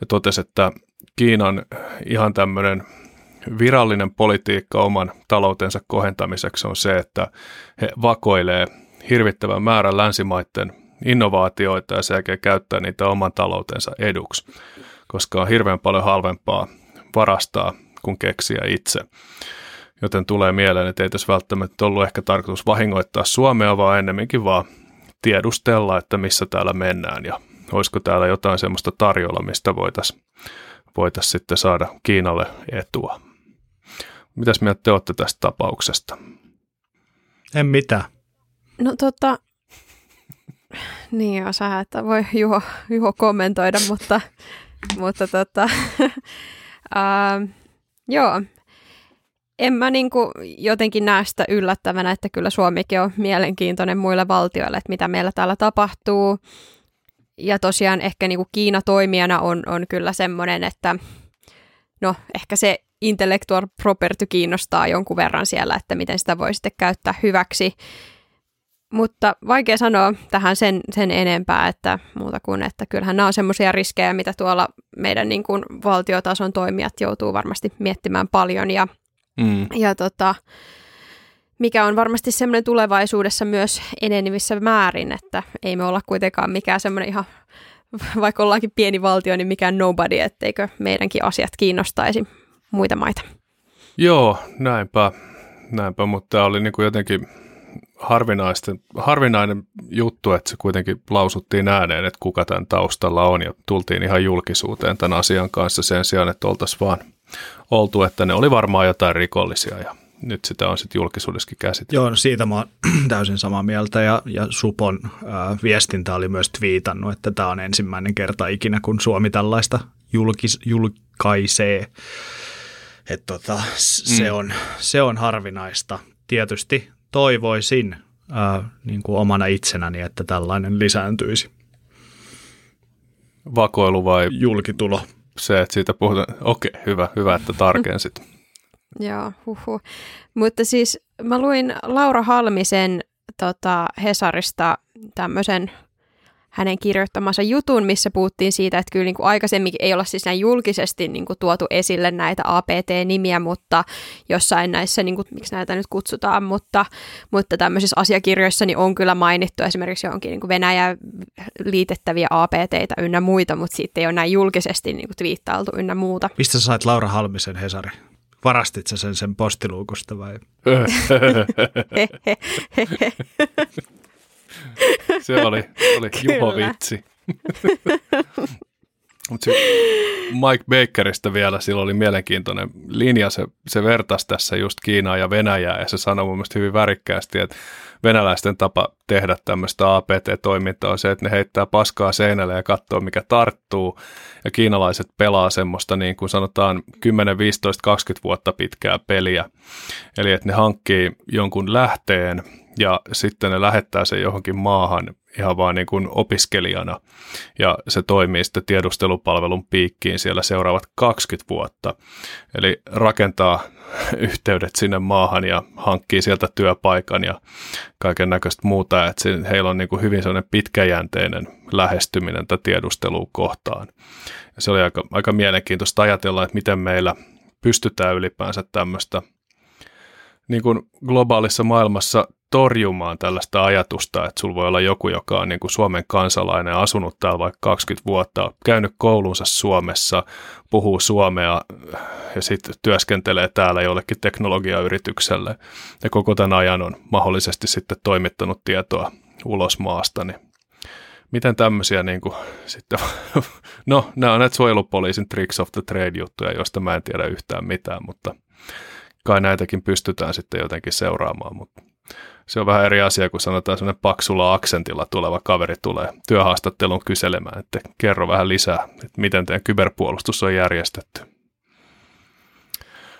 ja totesi, että Kiinan ihan tämmöinen virallinen politiikka oman taloutensa kohentamiseksi on se, että he vakoilee hirvittävän määrän länsimaiden innovaatioita ja sen jälkeen käyttää niitä oman taloutensa eduksi, koska on hirveän paljon halvempaa varastaa kuin keksiä itse. Joten tulee mieleen, että ei tässä välttämättä ollut ehkä tarkoitus vahingoittaa Suomea, vaan ennemminkin vaan tiedustella, että missä täällä mennään ja olisiko täällä jotain semmoista tarjolla, mistä voitaisiin voitais sitten saada Kiinalle etua. Mitäs mieltä te olette tästä tapauksesta? En mitään. No tota, niin joo, sä, että voi Juho, Juho kommentoida, mutta, mutta tota, uh, joo, en mä niinku jotenkin näe sitä yllättävänä, että kyllä Suomikin on mielenkiintoinen muille valtioille, että mitä meillä täällä tapahtuu. Ja tosiaan ehkä niinku Kiina toimijana on, on kyllä semmoinen, että no ehkä se intellectual property kiinnostaa jonkun verran siellä, että miten sitä voi sitten käyttää hyväksi. Mutta vaikea sanoa tähän sen, sen enempää, että muuta kuin, että kyllähän nämä on semmoisia riskejä, mitä tuolla meidän niin kuin valtiotason toimijat joutuu varmasti miettimään paljon ja, mm. ja tota, mikä on varmasti semmoinen tulevaisuudessa myös enenevissä määrin, että ei me olla kuitenkaan mikään semmoinen ihan, vaikka ollaankin pieni valtio, niin mikään nobody, etteikö meidänkin asiat kiinnostaisi muita maita. Joo, näinpä, näinpä mutta tämä oli niin kuin jotenkin harvinaisten, harvinainen juttu, että se kuitenkin lausuttiin ääneen, että kuka tämän taustalla on ja tultiin ihan julkisuuteen tämän asian kanssa sen sijaan, että oltaisiin vaan oltu, että ne oli varmaan jotain rikollisia ja nyt sitä on sitten julkisuudessakin käsitelty. Joo, no siitä mä oon täysin samaa mieltä ja, ja Supon ää, viestintä oli myös twiitannut, että tämä on ensimmäinen kerta ikinä, kun Suomi tällaista julkis, julkaisee. Että tota, se, mm. on, se on harvinaista. Tietysti toivoisin ää, niin kuin omana itsenäni, että tällainen lisääntyisi. Vakoilu vai? Julkitulo. Se, että siitä puhutaan. Okei, hyvä, hyvä, että tarkensit. Joo, huhu. Mutta siis mä luin Laura Halmisen tota, Hesarista tämmöisen hänen kirjoittamansa jutun, missä puhuttiin siitä, että kyllä niin kuin aikaisemmin ei olla siis näin julkisesti niin kuin tuotu esille näitä APT-nimiä, mutta jossain näissä, niin kuin, miksi näitä nyt kutsutaan, mutta, mutta tämmöisissä asiakirjoissa niin on kyllä mainittu esimerkiksi johonkin niin kuin Venäjä liitettäviä APTitä ynnä muita, mutta siitä ei ole näin julkisesti niin kuin twiittailtu ynnä muuta. Mistä sä sait Laura Halmisen Hesari? Varastit sä sen sen postiluukusta vai? se oli, oli Juho vitsi. Mutta Mike Bakerista vielä, sillä oli mielenkiintoinen linja, se, se vertasi tässä just Kiinaa ja Venäjää, ja se sanoi mun mielestä hyvin värikkäästi, että venäläisten tapa tehdä tämmöistä APT-toimintaa on se, että ne heittää paskaa seinälle ja katsoo, mikä tarttuu, ja kiinalaiset pelaa semmoista niin kuin sanotaan 10, 15, 20 vuotta pitkää peliä, eli että ne hankkii jonkun lähteen, ja sitten ne lähettää sen johonkin maahan ihan vaan niin kuin opiskelijana ja se toimii sitten tiedustelupalvelun piikkiin siellä seuraavat 20 vuotta. Eli rakentaa yhteydet sinne maahan ja hankkii sieltä työpaikan ja kaiken näköistä muuta, että heillä on niin kuin hyvin sellainen pitkäjänteinen lähestyminen tätä tiedustelua kohtaan. Ja se oli aika, aika mielenkiintoista ajatella, että miten meillä pystytään ylipäänsä tämmöistä niin kuin globaalissa maailmassa torjumaan tällaista ajatusta, että sulla voi olla joku, joka on niin kuin Suomen kansalainen, asunut täällä vaikka 20 vuotta, käynyt koulunsa Suomessa, puhuu suomea ja sitten työskentelee täällä jollekin teknologiayritykselle. Ja koko tämän ajan on mahdollisesti sitten toimittanut tietoa ulos maasta, niin miten tämmöisiä niin kuin, sitten, no nämä on näitä suojelupoliisin tricks of the trade juttuja, joista mä en tiedä yhtään mitään, mutta kai näitäkin pystytään sitten jotenkin seuraamaan, mutta se on vähän eri asia, kun sanotaan sellainen paksulla aksentilla tuleva kaveri tulee työhaastattelun kyselemään, että kerro vähän lisää, että miten teidän kyberpuolustus on järjestetty.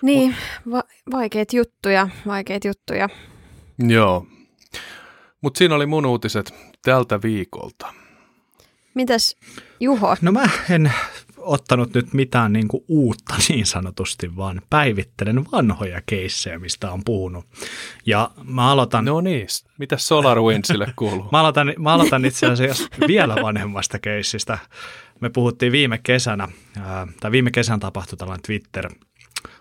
Niin, va- vaikeat juttuja, vaikeat juttuja. Joo, mutta siinä oli mun uutiset tältä viikolta. Mitäs Juho? No mä en ottanut nyt mitään niin kuin uutta niin sanotusti, vaan päivittelen vanhoja keissejä, mistä on puhunut. Ja mä aloitan... No niin, mitä SolarWindsille kuuluu? mä, aloitan, mä aloitan itse asiassa vielä vanhemmasta keissistä. Me puhuttiin viime kesänä, ää, tai viime kesän tapahtui tällainen Twitter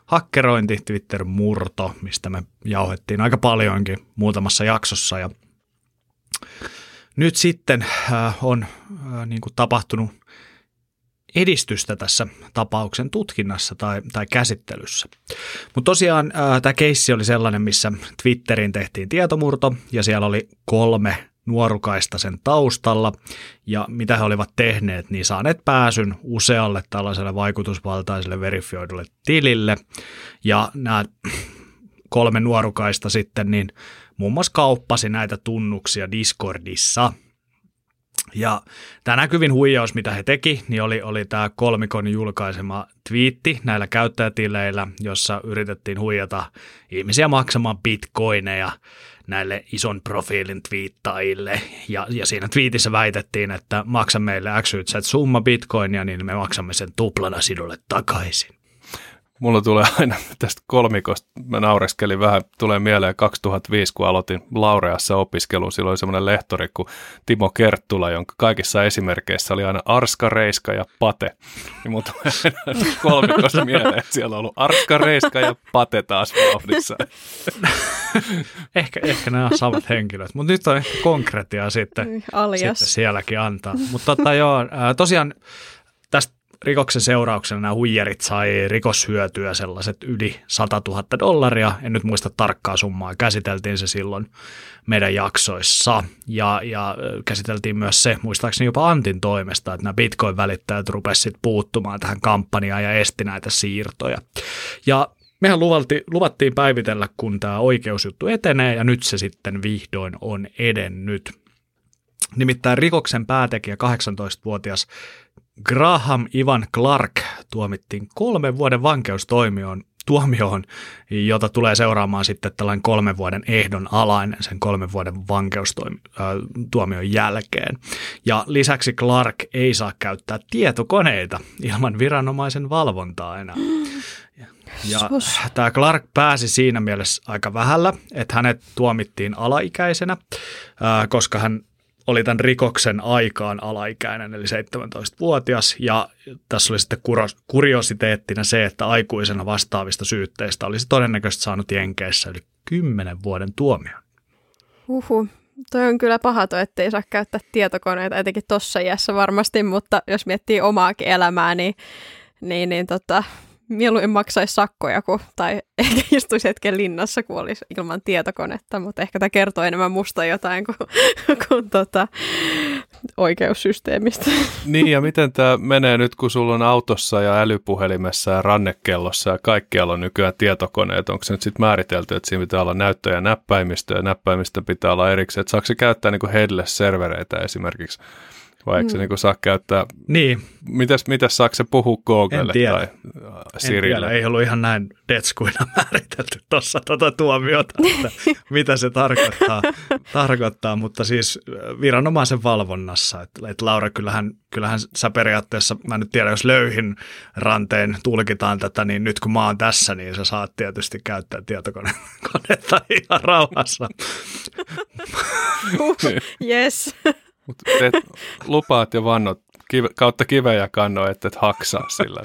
hakkerointi, Twitter-murto, mistä me jauhettiin aika paljonkin muutamassa jaksossa. Ja nyt sitten äh, on äh, niin kuin tapahtunut edistystä tässä tapauksen tutkinnassa tai, tai käsittelyssä. Mutta tosiaan tämä keissi oli sellainen, missä Twitterin tehtiin tietomurto ja siellä oli kolme nuorukaista sen taustalla. Ja mitä he olivat tehneet, niin saaneet pääsyn usealle tällaiselle vaikutusvaltaiselle verifioidulle tilille. Ja nämä kolme nuorukaista sitten niin muun muassa kauppasi näitä tunnuksia Discordissa – ja tämä näkyvin huijaus, mitä he teki, niin oli, oli tämä kolmikon julkaisema twiitti näillä käyttäjätileillä, jossa yritettiin huijata ihmisiä maksamaan bitcoineja näille ison profiilin twiittaajille. Ja, ja siinä twiitissä väitettiin, että maksa meille XYZ summa bitcoinia, niin me maksamme sen tuplana sinulle takaisin. Mulla tulee aina tästä kolmikosta, mä naureskelin vähän, tulee mieleen 2005, kun aloitin Laureassa opiskelun. Silloin oli semmoinen lehtori kuin Timo Kerttula, jonka kaikissa esimerkkeissä oli aina Arska, Reiska ja Pate. Niin mulla tulee aina kolmikosta mieleen, että siellä on ollut Arska, Reiska ja Pate taas vauhdissa. ehkä, ehkä nämä on samat henkilöt, mutta nyt on ehkä konkreettia sitten, sitten sielläkin antaa. Mutta tota, joo, tosiaan rikoksen seurauksena nämä huijarit sai rikoshyötyä sellaiset yli 100 000 dollaria. En nyt muista tarkkaa summaa. Käsiteltiin se silloin meidän jaksoissa. Ja, ja käsiteltiin myös se, muistaakseni jopa Antin toimesta, että nämä Bitcoin-välittäjät rupesivat puuttumaan tähän kampanjaan ja esti näitä siirtoja. Ja mehän luvalti, luvattiin päivitellä, kun tämä oikeusjuttu etenee, ja nyt se sitten vihdoin on edennyt. Nimittäin rikoksen päätekijä 18-vuotias Graham Ivan Clark tuomittiin kolmen vuoden vankeustoimioon tuomioon, jota tulee seuraamaan sitten tällainen kolmen vuoden ehdon alainen sen kolmen vuoden vankeustuomion jälkeen. Ja lisäksi Clark ei saa käyttää tietokoneita ilman viranomaisen valvontaa enää. Ja tämä Clark pääsi siinä mielessä aika vähällä, että hänet tuomittiin alaikäisenä, koska hän oli tämän rikoksen aikaan alaikäinen, eli 17-vuotias, ja tässä oli sitten kuriositeettina se, että aikuisena vastaavista syytteistä olisi todennäköisesti saanut Jenkeissä yli 10 vuoden tuomion. Uhu. Toi on kyllä paha toi, ettei saa käyttää tietokoneita, etenkin tuossa iässä varmasti, mutta jos miettii omaakin elämää, niin, niin, niin tota, mieluummin maksaisi sakkoja kuin, tai ehkä istuisi hetken linnassa, kun olisi ilman tietokonetta, mutta ehkä tämä kertoo enemmän musta jotain kuin, kuin tota, oikeussysteemistä. Niin, ja miten tämä menee nyt, kun sulla on autossa ja älypuhelimessa ja rannekellossa ja kaikkialla on nykyään tietokoneet, onko se nyt sitten määritelty, että siinä pitää olla näyttö ja näppäimistö ja näppäimistö pitää olla erikseen, että saako se käyttää niin headless-servereitä esimermääritelty vai eikö se niin saa käyttää? Niin. Mitäs, mitäs saako se puhua Googlelle tai äh, Sirille? Ei ollut ihan näin detskuina määritelty tuossa tuota tuomiota, että mitä se tarkoittaa, tarkoittaa, mutta siis äh, viranomaisen valvonnassa. Että, että Laura, kyllähän, kyllähän sä periaatteessa, mä en nyt tiedä, jos löyhin ranteen tulkitaan tätä, niin nyt kun mä oon tässä, niin sä saat tietysti käyttää tietokonetta ihan rauhassa. yes. Mutta lupaat ja vannot kautta kiveä ja kanno, että et haksaa sillä.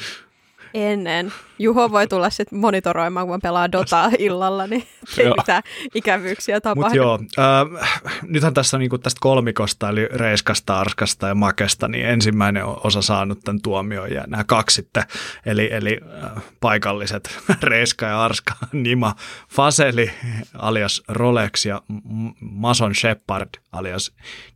Ennen. Juho voi tulla sitten monitoroimaan, kun pelaa Dotaa illalla, niin ei mitään ikävyyksiä tapahdu. Mutta joo, äh, nythän tässä niinku tästä kolmikosta, eli Reiskasta, Arskasta ja Makesta, niin ensimmäinen osa saanut tämän tuomion ja nämä kaksi sitten, eli, eli äh, paikalliset Reiska ja Arska, Nima Faseli alias Rolex ja Mason Shepard alias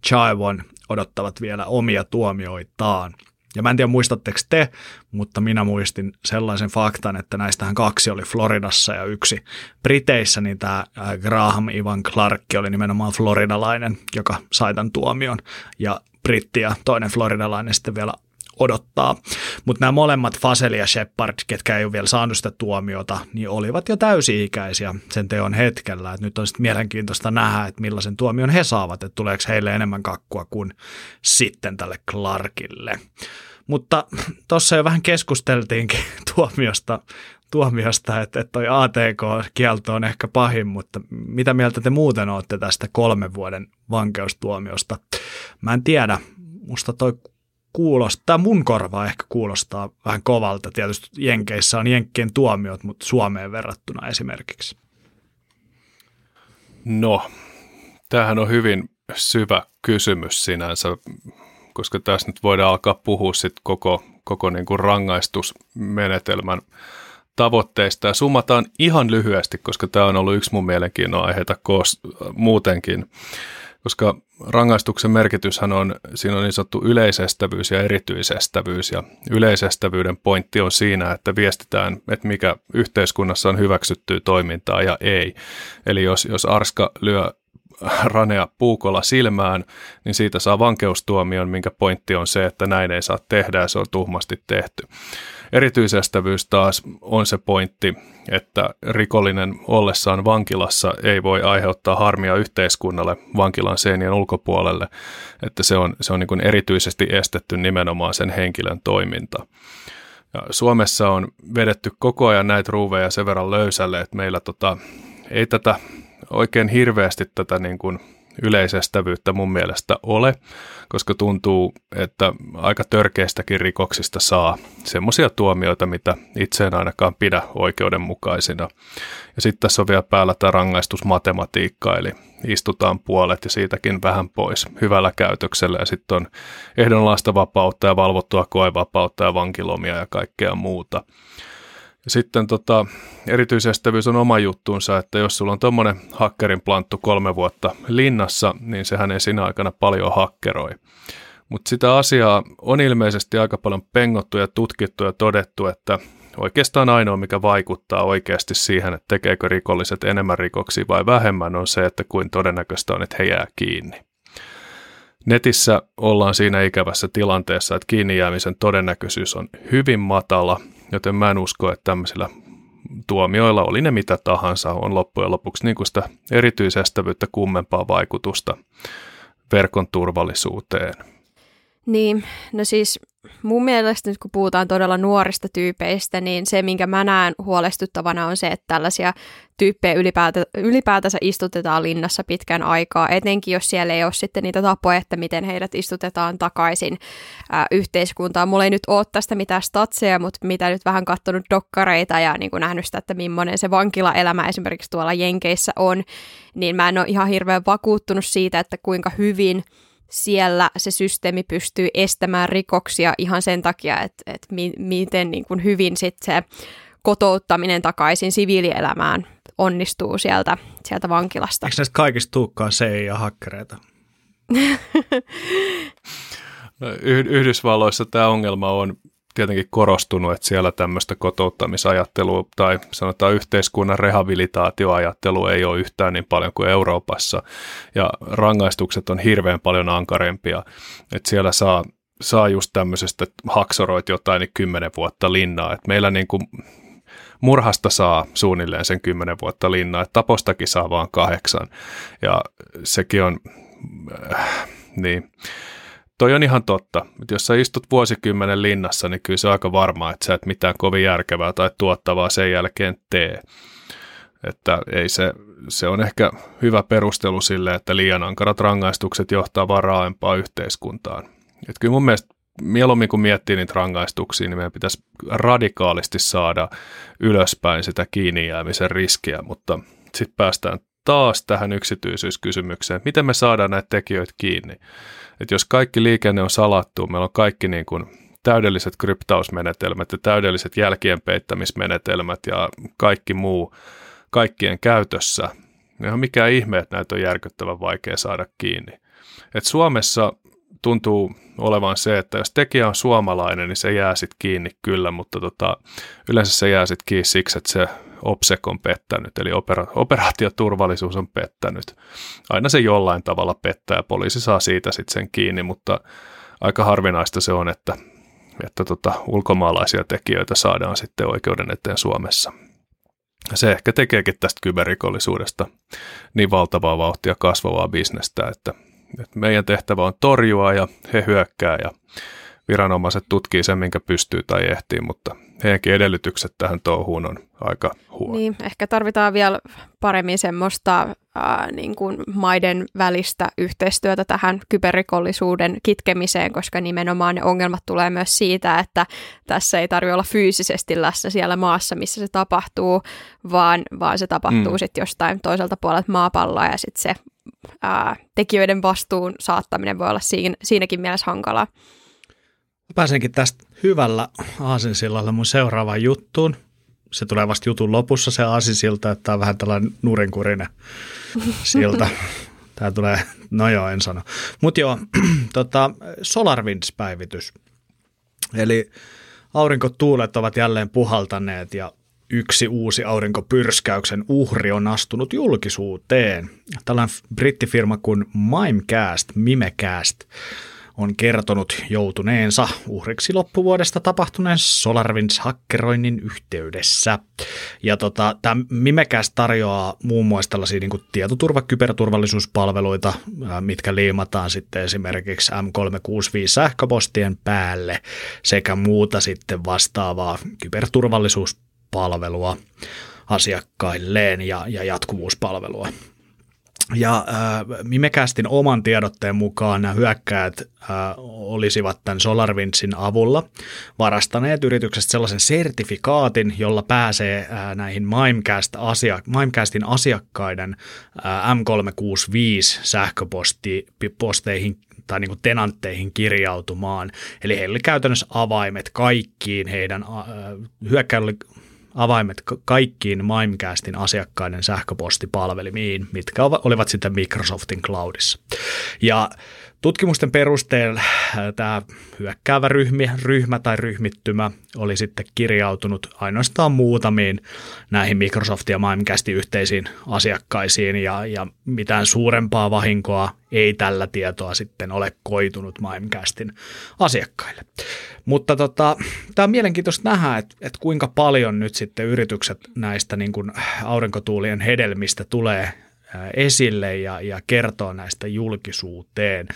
Chaivon odottavat vielä omia tuomioitaan. Ja mä en tiedä muistatteko te, mutta minä muistin sellaisen faktan, että näistähän kaksi oli Floridassa ja yksi Briteissä, niin tämä Graham Ivan Clark oli nimenomaan floridalainen, joka sai tämän tuomion. Ja britti ja toinen floridalainen sitten vielä odottaa. Mutta nämä molemmat Faseli ja Shepard, ketkä ei ole vielä saanut sitä tuomiota, niin olivat jo täysi-ikäisiä sen teon hetkellä. Et nyt on sitten mielenkiintoista nähdä, että millaisen tuomion he saavat, että tuleeko heille enemmän kakkua kuin sitten tälle Clarkille. Mutta tuossa jo vähän keskusteltiinkin tuomiosta, tuomiosta että, että toi ATK-kielto on ehkä pahin, mutta mitä mieltä te muuten olette tästä kolmen vuoden vankeustuomiosta? Mä en tiedä, musta toi kuulostaa, mun korvaa ehkä kuulostaa vähän kovalta. Tietysti Jenkeissä on Jenkkien tuomiot, mutta Suomeen verrattuna esimerkiksi. No, tämähän on hyvin syvä kysymys sinänsä, koska tässä nyt voidaan alkaa puhua sit koko, koko niin kuin rangaistusmenetelmän tavoitteista. Ja summataan ihan lyhyesti, koska tämä on ollut yksi mun mielenkiinnon aiheita muutenkin. Koska rangaistuksen merkityshän on, siinä on niin sanottu yleisestävyys ja erityisestävyys, ja yleisestävyyden pointti on siinä, että viestitään, että mikä yhteiskunnassa on hyväksyttyä toimintaa ja ei. Eli jos, jos Arska lyö ranea puukolla silmään, niin siitä saa vankeustuomion, minkä pointti on se, että näin ei saa tehdä ja se on tuhmasti tehty. Erityisestävyys taas on se pointti, että rikollinen ollessaan vankilassa ei voi aiheuttaa harmia yhteiskunnalle vankilan seinien ulkopuolelle, että se on, se on niin erityisesti estetty nimenomaan sen henkilön toiminta. Ja Suomessa on vedetty koko ajan näitä ruuveja sen verran löysälle, että meillä tota, ei tätä oikein hirveästi tätä niin kuin yleisestävyyttä mun mielestä ole, koska tuntuu, että aika törkeistäkin rikoksista saa semmoisia tuomioita, mitä itse en ainakaan pidä oikeudenmukaisina. Ja sitten tässä on vielä päällä tämä rangaistusmatematiikka, eli istutaan puolet ja siitäkin vähän pois hyvällä käytöksellä. Ja sitten on ehdonlaista vapautta ja valvottua koevapautta ja vankilomia ja kaikkea muuta. Sitten tota, erityisestävyys on oma juttuunsa, että jos sulla on tuommoinen hakkerin planttu kolme vuotta linnassa, niin sehän ei siinä aikana paljon hakkeroi. Mutta sitä asiaa on ilmeisesti aika paljon pengottu ja tutkittu ja todettu, että oikeastaan ainoa, mikä vaikuttaa oikeasti siihen, että tekeekö rikolliset enemmän rikoksia vai vähemmän, on se, että kuin todennäköistä on, että he jää kiinni. Netissä ollaan siinä ikävässä tilanteessa, että kiinni jäämisen todennäköisyys on hyvin matala, joten mä en usko, että tämmöisillä tuomioilla, oli ne mitä tahansa, on loppujen lopuksi niin kuin sitä erityisestävyyttä kummempaa vaikutusta verkon turvallisuuteen. Niin, no siis mun mielestä nyt kun puhutaan todella nuorista tyypeistä, niin se, minkä mä näen huolestuttavana on se, että tällaisia tyyppejä ylipäätä, ylipäätänsä istutetaan linnassa pitkän aikaa, etenkin jos siellä ei ole sitten niitä tapoja, että miten heidät istutetaan takaisin ää, yhteiskuntaan. Mulla ei nyt ole tästä mitään statseja, mutta mitä nyt vähän katsonut dokkareita ja niin kuin nähnyt sitä, että millainen se vankilaelämä esimerkiksi tuolla Jenkeissä on, niin mä en ole ihan hirveän vakuuttunut siitä, että kuinka hyvin – siellä se systeemi pystyy estämään rikoksia ihan sen takia, että, että mi, miten niin kuin hyvin sit se kotouttaminen takaisin siviilielämään onnistuu sieltä, sieltä vankilasta. Eikö näistä kaikista tuukkaan CIA-hakkereita? no, Yhdysvalloissa tämä ongelma on tietenkin korostunut, että siellä tämmöistä kotouttamisajattelua tai sanotaan yhteiskunnan rehabilitaatioajattelu ei ole yhtään niin paljon kuin Euroopassa ja rangaistukset on hirveän paljon ankarempia, että siellä saa saa just tämmöisestä, että haksoroit jotain niin kymmenen vuotta linnaa. että meillä niin kuin murhasta saa suunnilleen sen kymmenen vuotta linnaa, että tapostakin saa vaan kahdeksan. Ja sekin on, äh, niin, toi on ihan totta. Että jos sä istut vuosikymmenen linnassa, niin kyllä se on aika varmaa, että sä et mitään kovin järkevää tai tuottavaa sen jälkeen tee. Että ei se, se on ehkä hyvä perustelu sille, että liian ankarat rangaistukset johtaa varaaempaa yhteiskuntaan. Että kyllä mun mielestä mieluummin kun miettii niitä rangaistuksia, niin meidän pitäisi radikaalisti saada ylöspäin sitä kiinni jäämisen riskiä, mutta sitten päästään taas tähän yksityisyyskysymykseen, miten me saadaan näitä tekijöitä kiinni että jos kaikki liikenne on salattu, meillä on kaikki niin kuin täydelliset kryptausmenetelmät ja täydelliset jälkien peittämismenetelmät ja kaikki muu kaikkien käytössä, niin on mikään ihme, että näitä on järkyttävän vaikea saada kiinni. Et Suomessa tuntuu olevan se, että jos tekijä on suomalainen, niin se jää sitten kiinni kyllä, mutta tota, yleensä se jää sitten kiinni siksi, että se OPSEC on pettänyt, eli opera- operaatioturvallisuus on pettänyt. Aina se jollain tavalla pettää poliisi saa siitä sitten sen kiinni, mutta aika harvinaista se on, että, että tota, ulkomaalaisia tekijöitä saadaan sitten oikeuden eteen Suomessa. Se ehkä tekeekin tästä kyberrikollisuudesta niin valtavaa vauhtia kasvavaa bisnestä, että, että meidän tehtävä on torjua ja he hyökkää ja viranomaiset tutkii sen, minkä pystyy tai ehtii, mutta heidänkin edellytykset tähän touhuun on aika huono. Niin, ehkä tarvitaan vielä paremmin semmoista ää, niin kuin maiden välistä yhteistyötä tähän kyberrikollisuuden kitkemiseen, koska nimenomaan ne ongelmat tulee myös siitä, että tässä ei tarvitse olla fyysisesti läsnä siellä maassa, missä se tapahtuu, vaan, vaan se tapahtuu mm. sitten jostain toiselta puolelta maapalloa ja sitten se ää, tekijöiden vastuun saattaminen voi olla siinä, siinäkin mielessä hankalaa. Pääsenkin tästä hyvällä aasinsillalla mun seuraavaan juttuun. Se tulee vasta jutun lopussa se aasinsilta, että tämä on vähän tällainen nurinkurinen silta. Tämä tulee, no joo, en sano. Mutta joo, tota, SolarWinds-päivitys. Eli aurinkotuulet ovat jälleen puhaltaneet ja yksi uusi aurinkopyrskäyksen uhri on astunut julkisuuteen. Tällainen brittifirma kuin Mimecast, Mimecast, on kertonut joutuneensa uhriksi loppuvuodesta tapahtuneen SolarWinds-hakkeroinnin yhteydessä. Ja tota, tämä Mimekäs tarjoaa muun muassa tällaisia niin tietoturva- kyberturvallisuuspalveluita, mitkä liimataan sitten esimerkiksi M365 sähköpostien päälle sekä muuta sitten vastaavaa kyberturvallisuuspalvelua asiakkailleen ja, ja jatkuvuuspalvelua. Ja äh, Mimekästin oman tiedotteen mukaan nämä hyökkäät äh, olisivat tämän SolarWindsin avulla varastaneet yrityksestä sellaisen sertifikaatin, jolla pääsee äh, näihin Mimecast asia, Mimecastin asiakkaiden äh, M365 sähköposteihin tai niin kuin tenantteihin kirjautumaan. Eli heillä oli käytännössä avaimet kaikkiin heidän äh, hyökkäyllä avaimet kaikkiin Mimecastin asiakkaiden sähköpostipalvelimiin, mitkä olivat sitten Microsoftin cloudissa. Ja Tutkimusten perusteella äh, tämä hyökkäävä ryhmä, ryhmä tai ryhmittymä oli sitten kirjautunut ainoastaan muutamiin näihin Microsoft ja Mimecastin yhteisiin asiakkaisiin ja, ja mitään suurempaa vahinkoa ei tällä tietoa sitten ole koitunut Mimecastin asiakkaille. Mutta tota, tämä on mielenkiintoista nähdä, että, että kuinka paljon nyt sitten yritykset näistä niin kuin aurinkotuulien hedelmistä tulee esille ja, ja kertoo näistä julkisuuteen.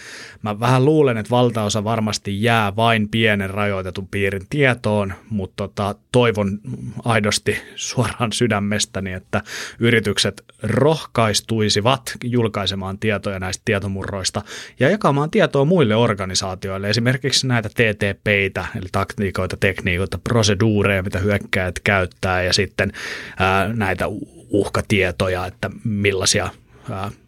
Mä vähän luulen, että valtaosa varmasti jää vain pienen rajoitetun piirin tietoon, mutta tota, toivon aidosti suoraan sydämestäni, että yritykset rohkaistuisivat julkaisemaan tietoja näistä tietomurroista ja jakamaan tietoa muille organisaatioille, esimerkiksi näitä TTPitä, eli taktiikoita, tekniikoita, proseduureja, mitä hyökkäät käyttää ja sitten ää, näitä uhkatietoja, että millaisia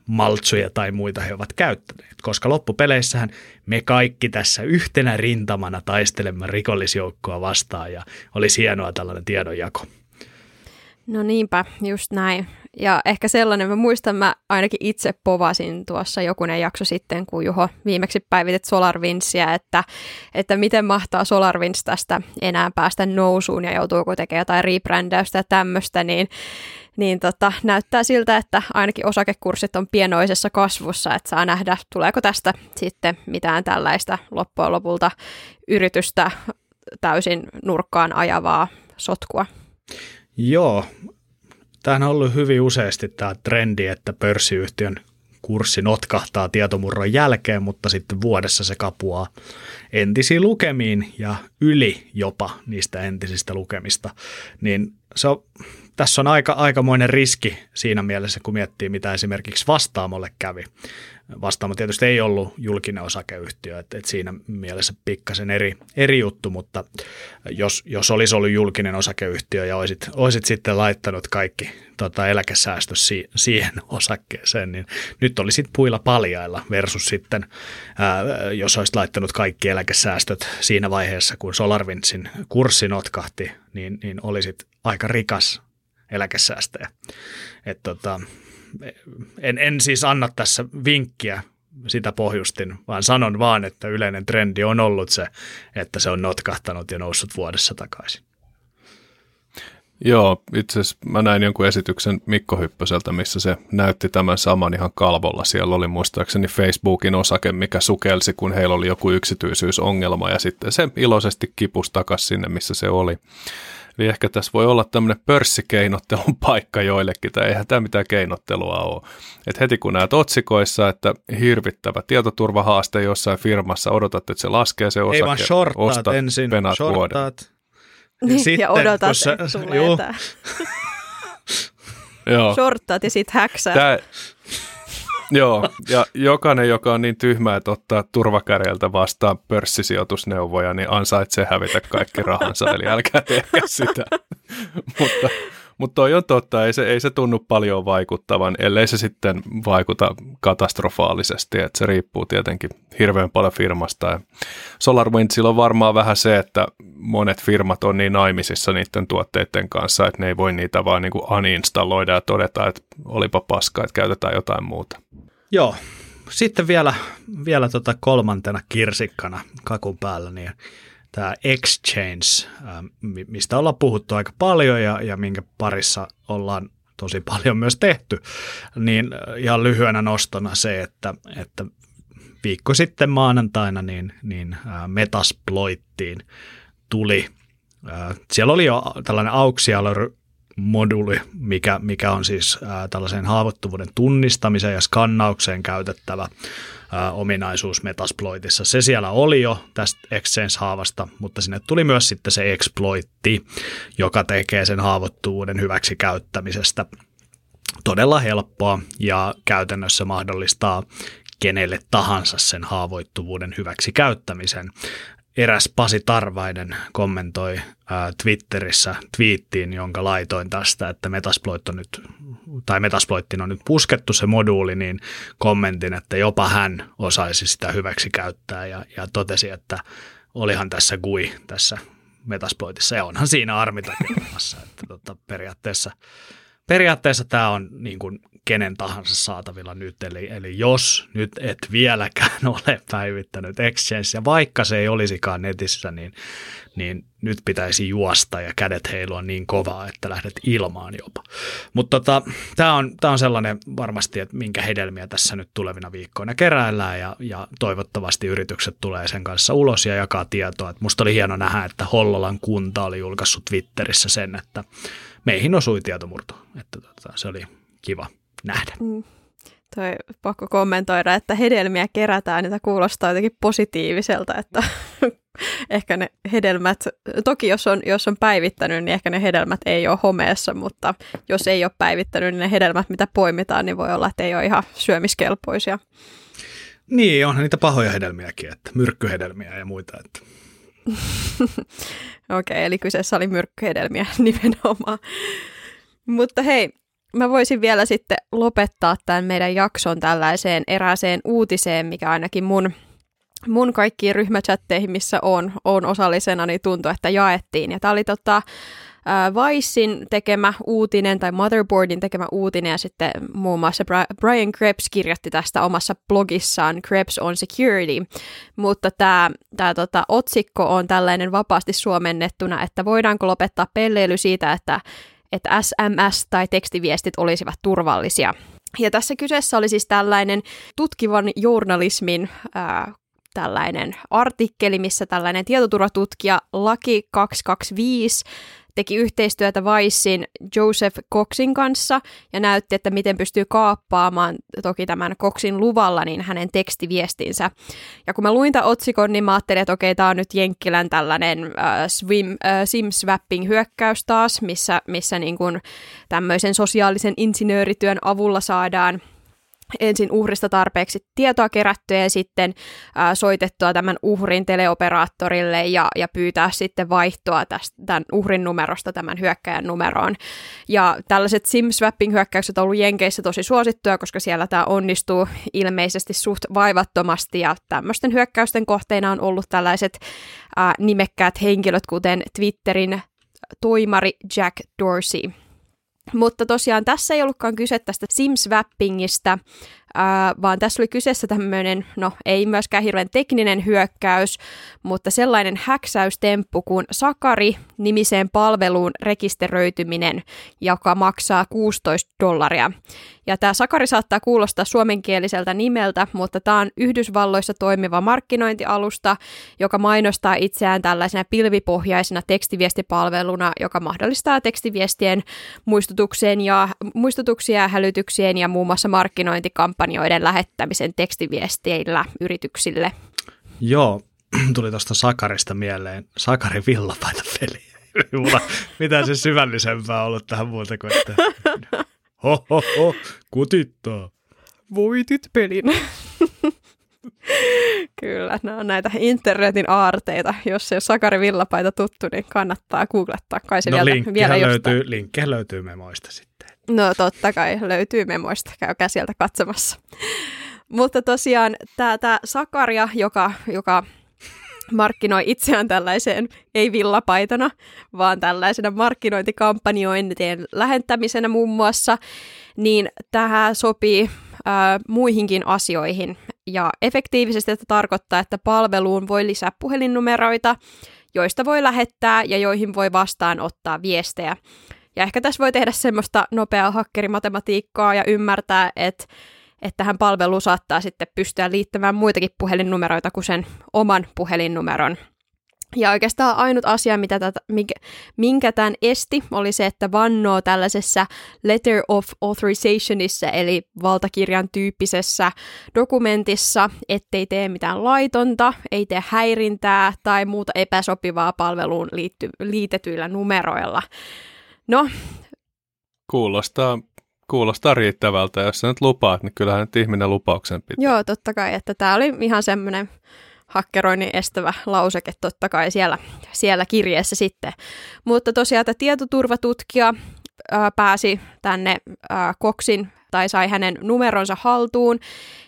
maltsuja tai muita he ovat käyttäneet, koska loppupeleissähän me kaikki tässä yhtenä rintamana taistelemme rikollisjoukkoa vastaan ja olisi hienoa tällainen tiedonjako. No niinpä, just näin. Ja ehkä sellainen, mä muistan, mä ainakin itse povasin tuossa jokunen jakso sitten, kun Juho viimeksi päivitit SolarWindsia, että, että miten mahtaa SolarWinds tästä enää päästä nousuun ja joutuuko tekemään jotain rebrändäystä ja tämmöistä, niin niin tota, näyttää siltä, että ainakin osakekurssit on pienoisessa kasvussa, että saa nähdä, tuleeko tästä sitten mitään tällaista loppujen lopulta yritystä täysin nurkkaan ajavaa sotkua. Joo, tämähän on ollut hyvin useasti tämä trendi, että pörssiyhtiön kurssi notkahtaa tietomurron jälkeen, mutta sitten vuodessa se kapuaa entisiin lukemiin ja yli jopa niistä entisistä lukemista. Niin se on tässä on aika, aikamoinen riski siinä mielessä, kun miettii, mitä esimerkiksi Vastaamolle kävi. Vastaamo tietysti ei ollut julkinen osakeyhtiö, että, että siinä mielessä pikkasen eri, eri juttu, mutta jos, jos olisi ollut julkinen osakeyhtiö ja olisit, olisit sitten laittanut kaikki tota, eläkesäästö si, siihen osakkeeseen, niin nyt olisit puilla paljailla versus sitten, ää, jos olisit laittanut kaikki eläkesäästöt siinä vaiheessa, kun SolarWindsin kurssi notkahti, niin, niin olisit aika rikas eläkesäästäjä. Et tota, en, en siis anna tässä vinkkiä sitä pohjustin, vaan sanon vaan, että yleinen trendi on ollut se, että se on notkahtanut ja noussut vuodessa takaisin. Joo, itse asiassa mä näin jonkun esityksen Mikko Hyppöseltä, missä se näytti tämän saman ihan kalvolla. Siellä oli muistaakseni Facebookin osake, mikä sukelsi, kun heillä oli joku yksityisyysongelma ja sitten se iloisesti kipusi takaisin sinne, missä se oli. Eli ehkä tässä voi olla tämmöinen pörssikeinottelun paikka joillekin, tai eihän tämä mitään keinottelua ole. Et heti kun näet otsikoissa, että hirvittävä tietoturvahaaste jossain firmassa, odotat, että se laskee se osake, Ei vaan shorttaat ensin, shorttaat. Ja, niin, sitten, ja odotat, sä, että tulee tämä. Joo. Shorttaat ja sitten häksää. Tää, Joo, ja jokainen, joka on niin tyhmä, että ottaa turvakärjeltä vastaan pörssisijoitusneuvoja, niin ansaitsee hävitä kaikki rahansa, eli älkää tehkää sitä. mutta, mutta toi on totta, ei se, ei se tunnu paljon vaikuttavan, ellei se sitten vaikuta katastrofaalisesti, että se riippuu tietenkin hirveän paljon firmasta. Ja SolarWindsilla on varmaan vähän se, että monet firmat on niin naimisissa niiden tuotteiden kanssa, että ne ei voi niitä vaan niin kuin uninstalloida ja todeta, että olipa paska, että käytetään jotain muuta. Joo, sitten vielä, vielä tota kolmantena kirsikkana kakun päällä, niin tämä Exchange, mistä ollaan puhuttu aika paljon ja, ja minkä parissa ollaan tosi paljon myös tehty, niin ihan lyhyenä nostona se, että, että viikko sitten maanantaina niin, niin Metasploittiin tuli. Siellä oli jo tällainen auksiaali moduli, mikä, mikä on siis ää, tällaisen haavoittuvuuden tunnistamiseen ja skannaukseen käytettävä ää, ominaisuus Metasploitissa. Se siellä oli jo tästä Exchange-haavasta, mutta sinne tuli myös sitten se exploitti, joka tekee sen haavoittuvuuden hyväksi käyttämisestä todella helppoa ja käytännössä mahdollistaa kenelle tahansa sen haavoittuvuuden hyväksi käyttämisen. Eräs Pasi Tarvainen kommentoi ää, Twitterissä twiittiin, jonka laitoin tästä, että Metasploit on nyt, tai Metasploitin on nyt puskettu se moduuli, niin kommentin, että jopa hän osaisi sitä hyväksi käyttää ja, ja totesi, että olihan tässä GUI tässä Metasploitissa. Ja onhan siinä olemassa, että tota, periaatteessa periaatteessa tämä on niin kuin kenen tahansa saatavilla nyt, eli, eli jos nyt et vieläkään ole päivittänyt Exchange, vaikka se ei olisikaan netissä, niin, niin nyt pitäisi juosta ja kädet heilua niin kovaa, että lähdet ilmaan jopa. Mutta tota, tämä on, on sellainen varmasti, että minkä hedelmiä tässä nyt tulevina viikkoina keräillään ja, ja toivottavasti yritykset tulee sen kanssa ulos ja jakaa tietoa. Et musta oli hieno nähdä, että Hollolan kunta oli julkaissut Twitterissä sen, että meihin osui tietomurto. Että tota, se oli kiva nähdä. Mm. Toi pakko kommentoida, että hedelmiä kerätään, niitä kuulostaa jotenkin positiiviselta, että ehkä ne hedelmät, toki jos on, jos on päivittänyt, niin ehkä ne hedelmät ei ole homeessa, mutta jos ei ole päivittänyt, niin ne hedelmät, mitä poimitaan, niin voi olla, että ei ole ihan syömiskelpoisia. Niin, onhan niitä pahoja hedelmiäkin, että myrkkyhedelmiä ja muita. Että. Okei, okay, eli kyseessä oli myrkkyhedelmiä nimenomaan. Mutta hei, mä voisin vielä sitten lopettaa tämän meidän jakson tällaiseen erääseen uutiseen, mikä ainakin mun, mun kaikkiin ryhmächatteihin, missä on, on osallisena, niin tuntui, että jaettiin. Ja tämä oli tota, Vicein tekemä uutinen tai Motherboardin tekemä uutinen ja sitten muun muassa Brian Krebs kirjoitti tästä omassa blogissaan Krebs on Security, mutta tämä, tämä tota, otsikko on tällainen vapaasti suomennettuna, että voidaanko lopettaa pelleily siitä, että että SMS tai tekstiviestit olisivat turvallisia. Ja tässä kyseessä oli siis tällainen tutkivan journalismin ää, tällainen artikkeli, missä tällainen tietoturvatutkija Laki 225 teki yhteistyötä Vicein Joseph Coxin kanssa ja näytti, että miten pystyy kaappaamaan toki tämän Coxin luvalla niin hänen tekstiviestinsä. Ja kun mä luin tämän otsikon, niin mä ajattelin, että okei, tämä on nyt Jenkkilän tällainen äh, swim, äh, sim-swapping hyökkäys taas, missä, missä niin kuin tämmöisen sosiaalisen insinöörityön avulla saadaan ensin uhrista tarpeeksi tietoa kerättyä ja sitten ää, soitettua tämän uhrin teleoperaattorille ja, ja pyytää sitten vaihtoa tästä, tämän uhrin numerosta tämän hyökkäjän numeroon. Ja tällaiset SIM-swapping-hyökkäykset on ollut Jenkeissä tosi suosittuja, koska siellä tämä onnistuu ilmeisesti suht vaivattomasti ja tämmöisten hyökkäysten kohteina on ollut tällaiset ää, nimekkäät henkilöt, kuten Twitterin toimari Jack Dorsey. Mutta tosiaan tässä ei ollutkaan kyse tästä SIM-swappingista, vaan tässä oli kyseessä tämmöinen, no ei myöskään hirveän tekninen hyökkäys, mutta sellainen häksäystemppu kuin Sakari-nimiseen palveluun rekisteröityminen, joka maksaa 16 dollaria. Ja tämä Sakari saattaa kuulostaa suomenkieliseltä nimeltä, mutta tämä on Yhdysvalloissa toimiva markkinointialusta, joka mainostaa itseään tällaisena pilvipohjaisena tekstiviestipalveluna, joka mahdollistaa tekstiviestien muistutukseen ja, muistutuksia ja hälytyksien ja muun muassa markkinointikampanjoiden lähettämisen tekstiviesteillä yrityksille. Joo, tuli tuosta Sakarista mieleen. Sakari villapaita peli. Mulla mitään se syvällisempää ollut tähän muuta kuin, että ho, ho, ho, kutittaa. Voitit pelin. Kyllä, nämä on näitä internetin aarteita. Jos ei ole Sakari Villapaita tuttu, niin kannattaa googlettaa. Kai se no, vielä, vielä löytyy, linkkiä löytyy memoista sitten. No totta kai löytyy memoista, käykää sieltä katsomassa. Mutta tosiaan tämä Sakaria, joka, joka markkinoi itseään tällaiseen, ei villapaitana, vaan tällaisena markkinointikampanjointien lähentämisenä muun muassa, niin tähän sopii ää, muihinkin asioihin. Ja efektiivisesti että tarkoittaa, että palveluun voi lisää puhelinnumeroita, joista voi lähettää ja joihin voi vastaanottaa viestejä. Ja ehkä tässä voi tehdä semmoista nopeaa hakkerimatematiikkaa ja ymmärtää, että että tähän palveluun saattaa sitten pystyä liittämään muitakin puhelinnumeroita kuin sen oman puhelinnumeron. Ja oikeastaan ainut asia, mitä tätä, minkä, minkä tämän esti, oli se, että vannoo tällaisessa letter of authorizationissa, eli valtakirjan tyyppisessä dokumentissa, ettei tee mitään laitonta, ei tee häirintää tai muuta epäsopivaa palveluun liitty, liitetyillä numeroilla. No. Kuulostaa kuulostaa riittävältä. Jos sä nyt lupaat, niin kyllähän nyt ihminen lupauksen pitää. Joo, totta kai, että tämä oli ihan semmoinen hakkeroinnin estävä lauseke totta kai siellä, siellä kirjeessä sitten. Mutta tosiaan että tietoturvatutkija ää, pääsi tänne ää, Koksin tai sai hänen numeronsa haltuun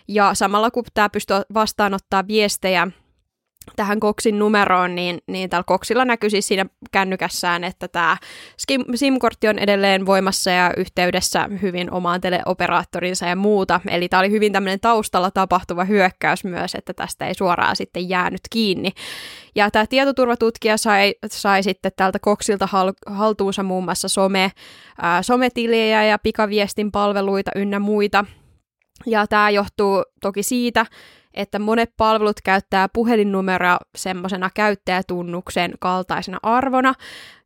ja samalla kun tämä pystyi vastaanottaa viestejä tähän Koksin numeroon, niin, niin täällä Koksilla näkyy siis siinä kännykässään, että tämä SIM-kortti on edelleen voimassa ja yhteydessä hyvin omaan teleoperaattorinsa ja muuta. Eli tämä oli hyvin tämmöinen taustalla tapahtuva hyökkäys myös, että tästä ei suoraan sitten jäänyt kiinni. Ja tämä tietoturvatutkija sai, sai sitten tältä Koksilta hal, haltuunsa muun muassa some, ää, sometiliä ja pikaviestin palveluita ynnä muita. Ja tämä johtuu toki siitä, että monet palvelut käyttää puhelinnumeroa semmoisena käyttäjätunnuksen kaltaisena arvona,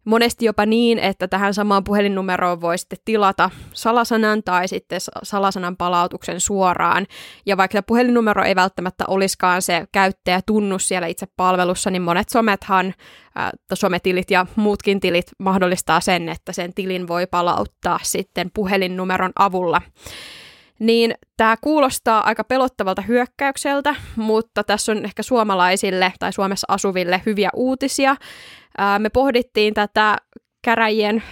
monesti jopa niin, että tähän samaan puhelinnumeroon voi sitten tilata salasanan tai sitten salasanan palautuksen suoraan. Ja vaikka puhelinnumero ei välttämättä olisikaan se käyttäjätunnus siellä itse palvelussa, niin monet somethan, äh, sometilit ja muutkin tilit mahdollistaa sen, että sen tilin voi palauttaa sitten puhelinnumeron avulla. Niin tämä kuulostaa aika pelottavalta hyökkäykseltä, mutta tässä on ehkä suomalaisille tai Suomessa asuville hyviä uutisia. me pohdittiin tätä käräjien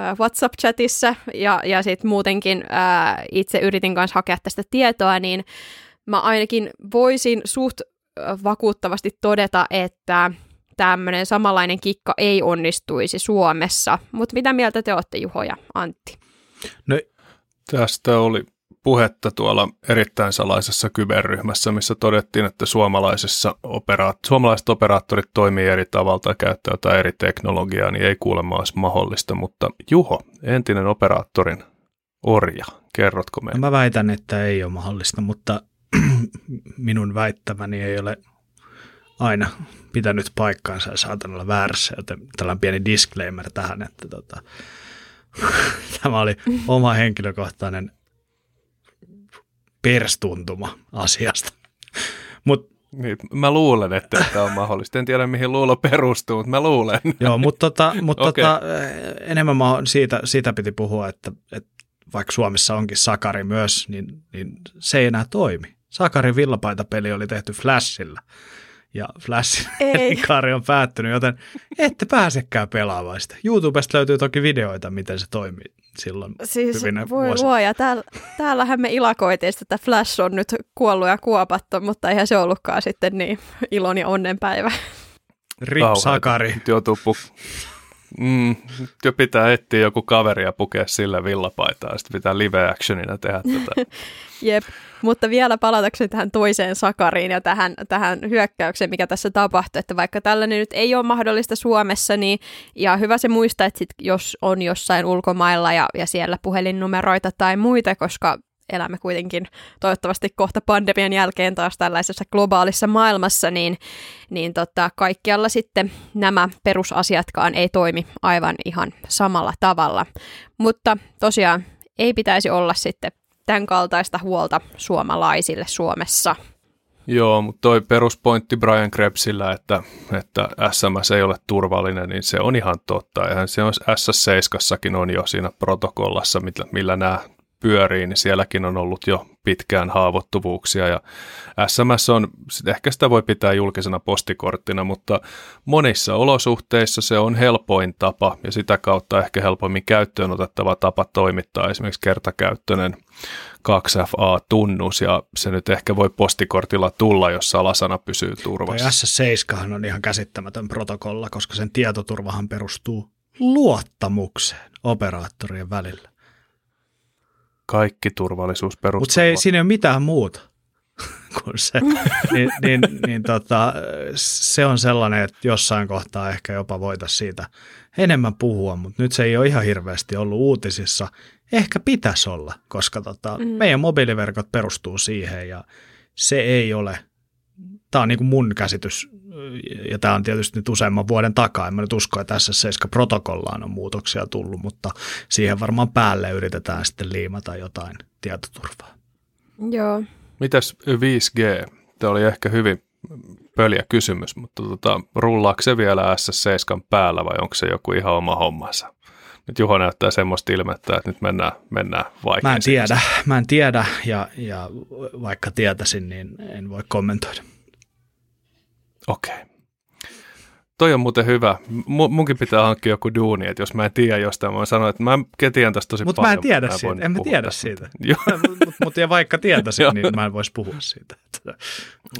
WhatsApp-chatissa ja, ja sitten muutenkin ää, itse yritin kanssa hakea tästä tietoa, niin mä ainakin voisin suht vakuuttavasti todeta, että tämmöinen samanlainen kikka ei onnistuisi Suomessa. Mutta mitä mieltä te olette, Juho ja Antti? No, tästä oli puhetta tuolla erittäin salaisessa kyberryhmässä, missä todettiin, että suomalaisessa operaat- suomalaiset operaattorit toimii eri tavalla tai käyttää jotain eri teknologiaa, niin ei kuulemma olisi mahdollista. Mutta Juho, entinen operaattorin orja, kerrotko meille? Mä väitän, että ei ole mahdollista, mutta minun väittämäni ei ole aina pitänyt paikkaansa ja saatan olla väärässä, joten tällainen pieni disclaimer tähän, että tota, tämä oli oma henkilökohtainen perstuntuma asiasta. Mut, niin, mä luulen, että tämä on mahdollista. En tiedä, mihin luulo perustuu, mutta mä luulen. Joo, mutta, tota, mutta okay. tota, enemmän mä, siitä, siitä piti puhua, että, että vaikka Suomessa onkin Sakari myös, niin, niin se ei enää toimi. Sakarin villapaitapeli oli tehty Flashilla ja Flashin elinkaari on päättynyt, joten ette pääsekään pelaamaan sitä. YouTubesta löytyy toki videoita, miten se toimii silloin siis voi vuosina. luoja, täällä, täällähän me ilakoitiin, että Flash on nyt kuollut ja kuopattu, mutta eihän se ollutkaan sitten niin ilon ja onnenpäivä. Rip Sakari. Joutuu puk- Mm, pitää etsiä joku kaveri ja pukea sillä villapaitaa, sitten pitää live actionina tehdä tätä. Jep, mutta vielä palatakseni tähän toiseen sakariin ja tähän, tähän hyökkäykseen, mikä tässä tapahtui, että vaikka tällainen nyt ei ole mahdollista Suomessa, niin ja hyvä se muistaa, että sit jos on jossain ulkomailla ja, ja siellä puhelinnumeroita tai muita, koska elämme kuitenkin toivottavasti kohta pandemian jälkeen taas tällaisessa globaalissa maailmassa, niin, niin tota, kaikkialla sitten nämä perusasiatkaan ei toimi aivan ihan samalla tavalla. Mutta tosiaan ei pitäisi olla sitten tämän kaltaista huolta suomalaisille Suomessa. Joo, mutta toi peruspointti Brian Krebsillä, että, että SMS ei ole turvallinen, niin se on ihan totta. Eihän se on S7 on jo siinä protokollassa, millä, millä nämä pyörii, niin sielläkin on ollut jo pitkään haavoittuvuuksia ja SMS on, ehkä sitä voi pitää julkisena postikorttina, mutta monissa olosuhteissa se on helpoin tapa ja sitä kautta ehkä helpommin käyttöön otettava tapa toimittaa esimerkiksi kertakäyttöinen 2FA-tunnus ja se nyt ehkä voi postikortilla tulla, jos salasana pysyy turvassa. S7 on ihan käsittämätön protokolla, koska sen tietoturvahan perustuu luottamukseen operaattorien välillä. Kaikki turvallisuus perustuu. Mutta se ei, siinä ei ole mitään muuta kuin se. niin, niin, niin tota, se on sellainen, että jossain kohtaa ehkä jopa voitaisiin siitä enemmän puhua, mutta nyt se ei ole ihan hirveästi ollut uutisissa. Ehkä pitäisi olla, koska tota, mm. meidän mobiiliverkot perustuu siihen ja se ei ole, tämä on niin kuin mun käsitys ja tämä on tietysti nyt useamman vuoden takaa, en mä nyt usko, että SS7-protokollaan on muutoksia tullut, mutta siihen varmaan päälle yritetään sitten liimata jotain tietoturvaa. Joo. Mitäs 5G? Tämä oli ehkä hyvin pöliä kysymys, mutta tota, rullaako se vielä SS7 päällä vai onko se joku ihan oma hommansa? Nyt Juho näyttää semmoista ilmettä, että nyt mennään, mennään vaikeisiin. Mä en tiedä, mä en tiedä ja, ja vaikka tietäisin, niin en voi kommentoida. Okei. Okay. Toi on muuten hyvä. M- munkin pitää hankkia joku duuni, että jos mä en tiedä jostain, mä sanon, että mä tiedän tästä tosi Mut paljon. Mutta mä en tiedä mä siitä, en mä tiedä tästä. siitä. Joo. Mutta vaikka tietäisin, niin mä en voisi puhua siitä.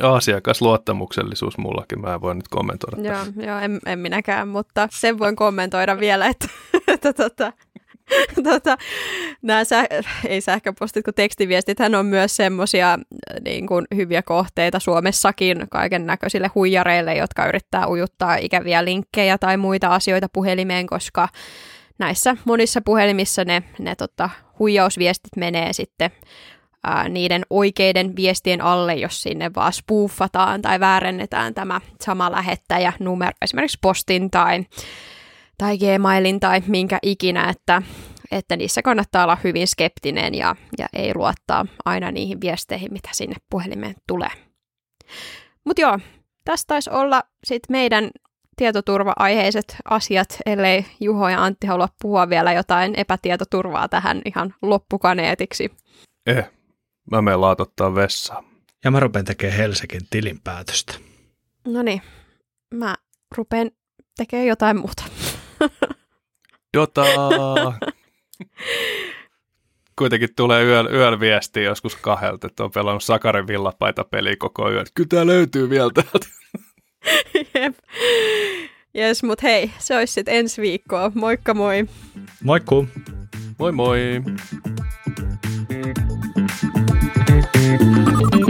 Asiakasluottamuksellisuus mullakin, mä en voi nyt kommentoida. Joo, joo en, en minäkään, mutta sen voin kommentoida vielä, että, että tota, tota, nämä sä, ei sähköpostit kuin tekstiviestit, hän on myös semmoisia niin kuin hyviä kohteita Suomessakin kaiken näköisille huijareille, jotka yrittää ujuttaa ikäviä linkkejä tai muita asioita puhelimeen, koska näissä monissa puhelimissa ne, ne tota, huijausviestit menee sitten ää, niiden oikeiden viestien alle, jos sinne vaan spoofataan tai väärennetään tämä sama lähettäjä numero, esimerkiksi postin tai tai Gmailin tai minkä ikinä, että, että niissä kannattaa olla hyvin skeptinen ja, ja ei luottaa aina niihin viesteihin, mitä sinne puhelimeen tulee. Mutta joo, tässä taisi olla sit meidän tietoturva-aiheiset asiat, ellei Juho ja Antti halua puhua vielä jotain epätietoturvaa tähän ihan loppukaneetiksi. Eh, mä menen laatottaa vessaa. Ja mä rupean tekemään Helsingin tilinpäätöstä. No niin, mä rupean tekemään jotain muuta. Jota... Kuitenkin tulee yöllä, yöllä viestiä joskus kahdelta, että on pelannut Sakarin villapaita peli koko yön. Kyllä tää löytyy vielä täältä. Jep. Jes, mut hei, se olisi sitten ensi viikkoa. Moikka moi! Moikku! Moi moi! Thank you.